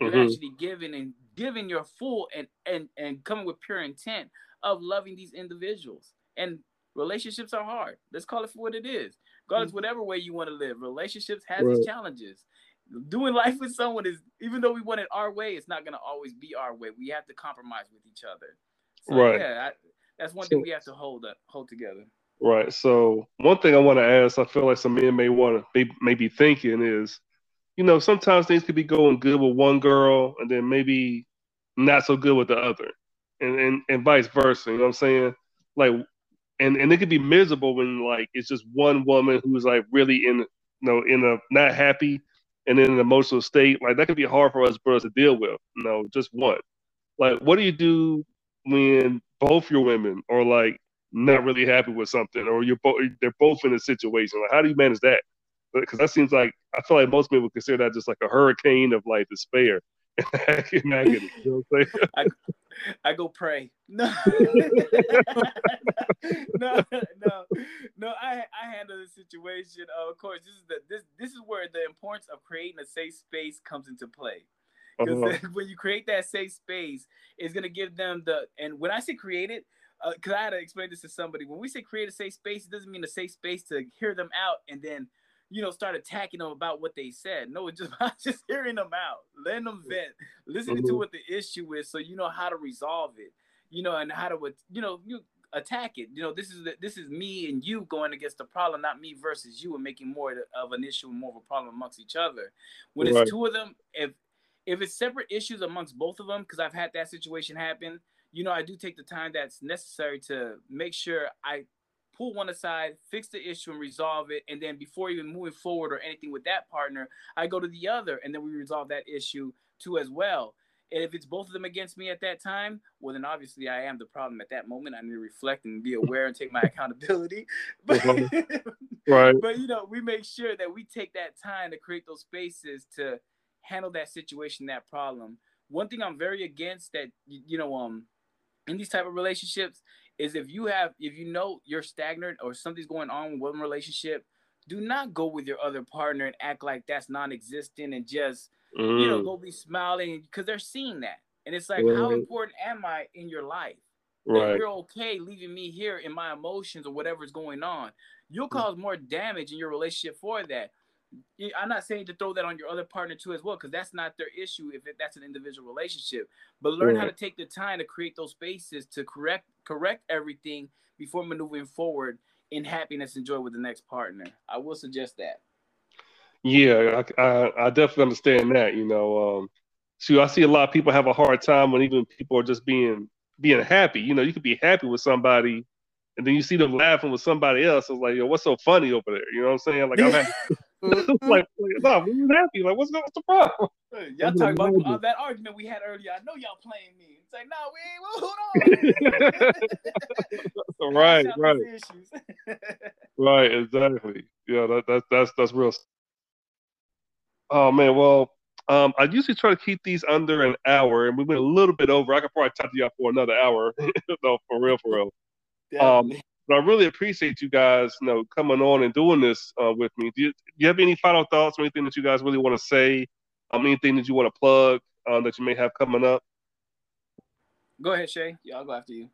You're mm-hmm. actually giving and giving your full and, and, and coming with pure intent of loving these individuals. And relationships are hard. Let's call it for what it is. Regardless, mm-hmm. whatever way you want to live, relationships has right. its challenges doing life with someone is even though we want it our way, it's not gonna always be our way. We have to compromise with each other. So, right. Yeah, I, that's one so, thing we have to hold up, hold together. Right. So one thing I want to ask, I feel like some men may want to may, may be thinking is, you know, sometimes things could be going good with one girl and then maybe not so good with the other, and and, and vice versa. You know what I'm saying? Like, and and it could be miserable when like it's just one woman who's like really in you know in a not happy and in an emotional state, like that could be hard for us brothers to deal with. You know, just one. Like, what do you do when both your women are like not really happy with something, or you're both they're both in a situation? Like, how do you manage that? Because that seems like I feel like most people consider that just like a hurricane of like despair. you know what I'm saying? I, I go pray. No, no, no, no. I I handle the situation. Uh, of course, this is the this this is where the importance of creating a safe space comes into play. Because uh-huh. when you create that safe space, it's gonna give them the and when I say create it, because uh, I had to explain this to somebody. When we say create a safe space, it doesn't mean a safe space to hear them out and then you know, start attacking them about what they said. No, it's just just hearing them out, letting them vent, listening mm-hmm. to what the issue is, so you know how to resolve it. You know, and how to you know you attack it. You know, this is the, this is me and you going against the problem, not me versus you, and making more of an issue and more of a problem amongst each other. When right. it's two of them, if if it's separate issues amongst both of them, because I've had that situation happen, you know, I do take the time that's necessary to make sure I pull one aside, fix the issue and resolve it. And then before even moving forward or anything with that partner, I go to the other and then we resolve that issue too as well. And if it's both of them against me at that time, well, then obviously I am the problem at that moment. I need to reflect and be aware and take my accountability. But, right. But, you know, we make sure that we take that time to create those spaces to handle that situation, that problem. One thing I'm very against that, you know, um, in these type of relationships is if you have if you know you're stagnant or something's going on with one relationship, do not go with your other partner and act like that's non-existent and just mm. you know mm. go be smiling because they're seeing that and it's like right. how important am I in your life? Right. you're okay leaving me here in my emotions or whatever's going on. You'll mm. cause more damage in your relationship for that. I'm not saying to throw that on your other partner too as well, because that's not their issue if it, that's an individual relationship. But learn right. how to take the time to create those spaces to correct correct everything before maneuvering forward in happiness and joy with the next partner. I will suggest that. Yeah, I, I, I definitely understand that. You know, um, so I see a lot of people have a hard time when even people are just being being happy. You know, you could be happy with somebody and then you see them laughing with somebody else. It's like, yo, what's so funny over there? You know what I'm saying? Like I'm happy. Like, no, we were happy. Like, what's, what's the problem? Y'all talking about uh, that argument we had earlier. I know y'all playing me. It's like, no, we ain't. Well, hold on. right, right, right. Exactly. Yeah, that, that that's that's real. Oh man, well, um, I usually try to keep these under an hour, and we went a little bit over. I could probably talk to y'all for another hour. no, for real, for real. Um, but I really appreciate you guys, you know, coming on and doing this uh, with me. Do you, do you have any final thoughts or anything that you guys really want to say? Um, anything that you want to plug uh, that you may have coming up? Go ahead, Shae. Yeah, I'll go after you.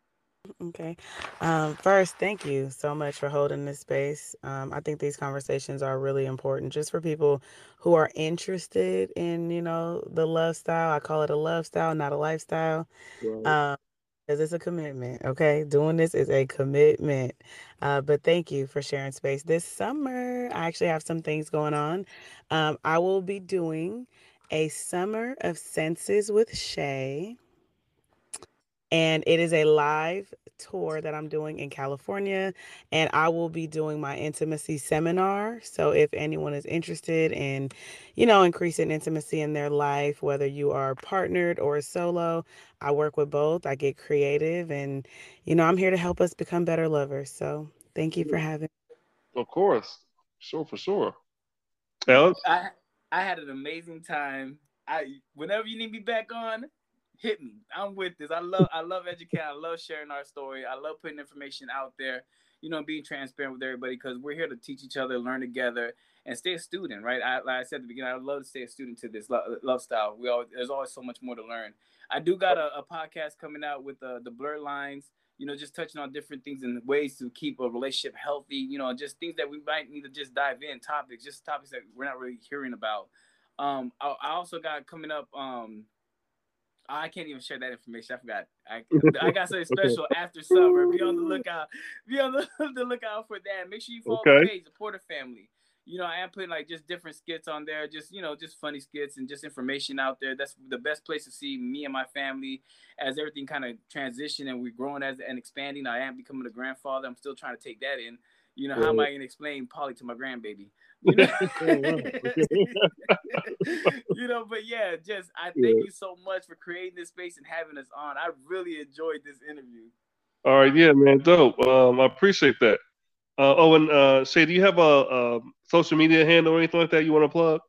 Okay. Um, first, thank you so much for holding this space. Um, I think these conversations are really important just for people who are interested in, you know, the love style. I call it a love style, not a lifestyle. Right. Um, because it's a commitment. Okay, doing this is a commitment. Uh, but thank you for sharing space this summer. I actually have some things going on. Um, I will be doing a summer of senses with Shae and it is a live tour that I'm doing in California and I will be doing my intimacy seminar. So if anyone is interested in, you know, increasing intimacy in their life, whether you are partnered or solo, I work with both. I get creative and you know, I'm here to help us become better lovers. So thank you for having me. Of course. Sure for sure. Alex? I I had an amazing time. I whenever you need me back on, hit me. I'm with this. I love I love educating. I love sharing our story. I love putting information out there. You know, being transparent with everybody because we're here to teach each other, learn together, and stay a student. Right? I, like I said at the beginning, I love to stay a student to this love, love style. We all there's always so much more to learn. I do got a, a podcast coming out with uh, the blurred lines. You know, just touching on different things and ways to keep a relationship healthy. You know, just things that we might need to just dive in topics, just topics that we're not really hearing about. Um, I, I also got coming up. Um, I can't even share that information. I forgot. I, I got something special after summer. Be on the lookout. Be on the, the lookout for that. Make sure you follow okay. the page, the Porter family. You know, I am putting like just different skits on there, just you know, just funny skits and just information out there. That's the best place to see me and my family as everything kind of transition and we're growing as and expanding. I am becoming a grandfather. I'm still trying to take that in. You know, how am I gonna explain poly to my grandbaby? You know? you know, but yeah, just I thank yeah. you so much for creating this space and having us on. I really enjoyed this interview. All right, yeah, man, dope. Um, I appreciate that. Uh, oh, and uh, Shae, do you have a, a social media handle or anything like that you want to plug?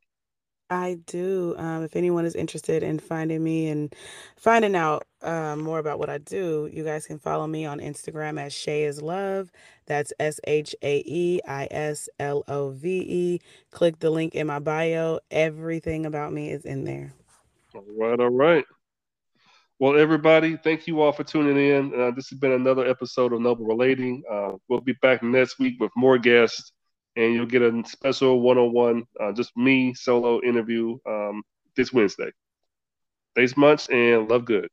I do. Um, if anyone is interested in finding me and finding out uh, more about what I do, you guys can follow me on Instagram at Shae is Love. That's S H A E I S L O V E. Click the link in my bio. Everything about me is in there. All right, all right. Well, everybody, thank you all for tuning in. Uh, this has been another episode of Noble Relating. Uh, we'll be back next week with more guests and you'll get a special one-on-one, uh, just me solo interview um, this Wednesday. Thanks much, and love good.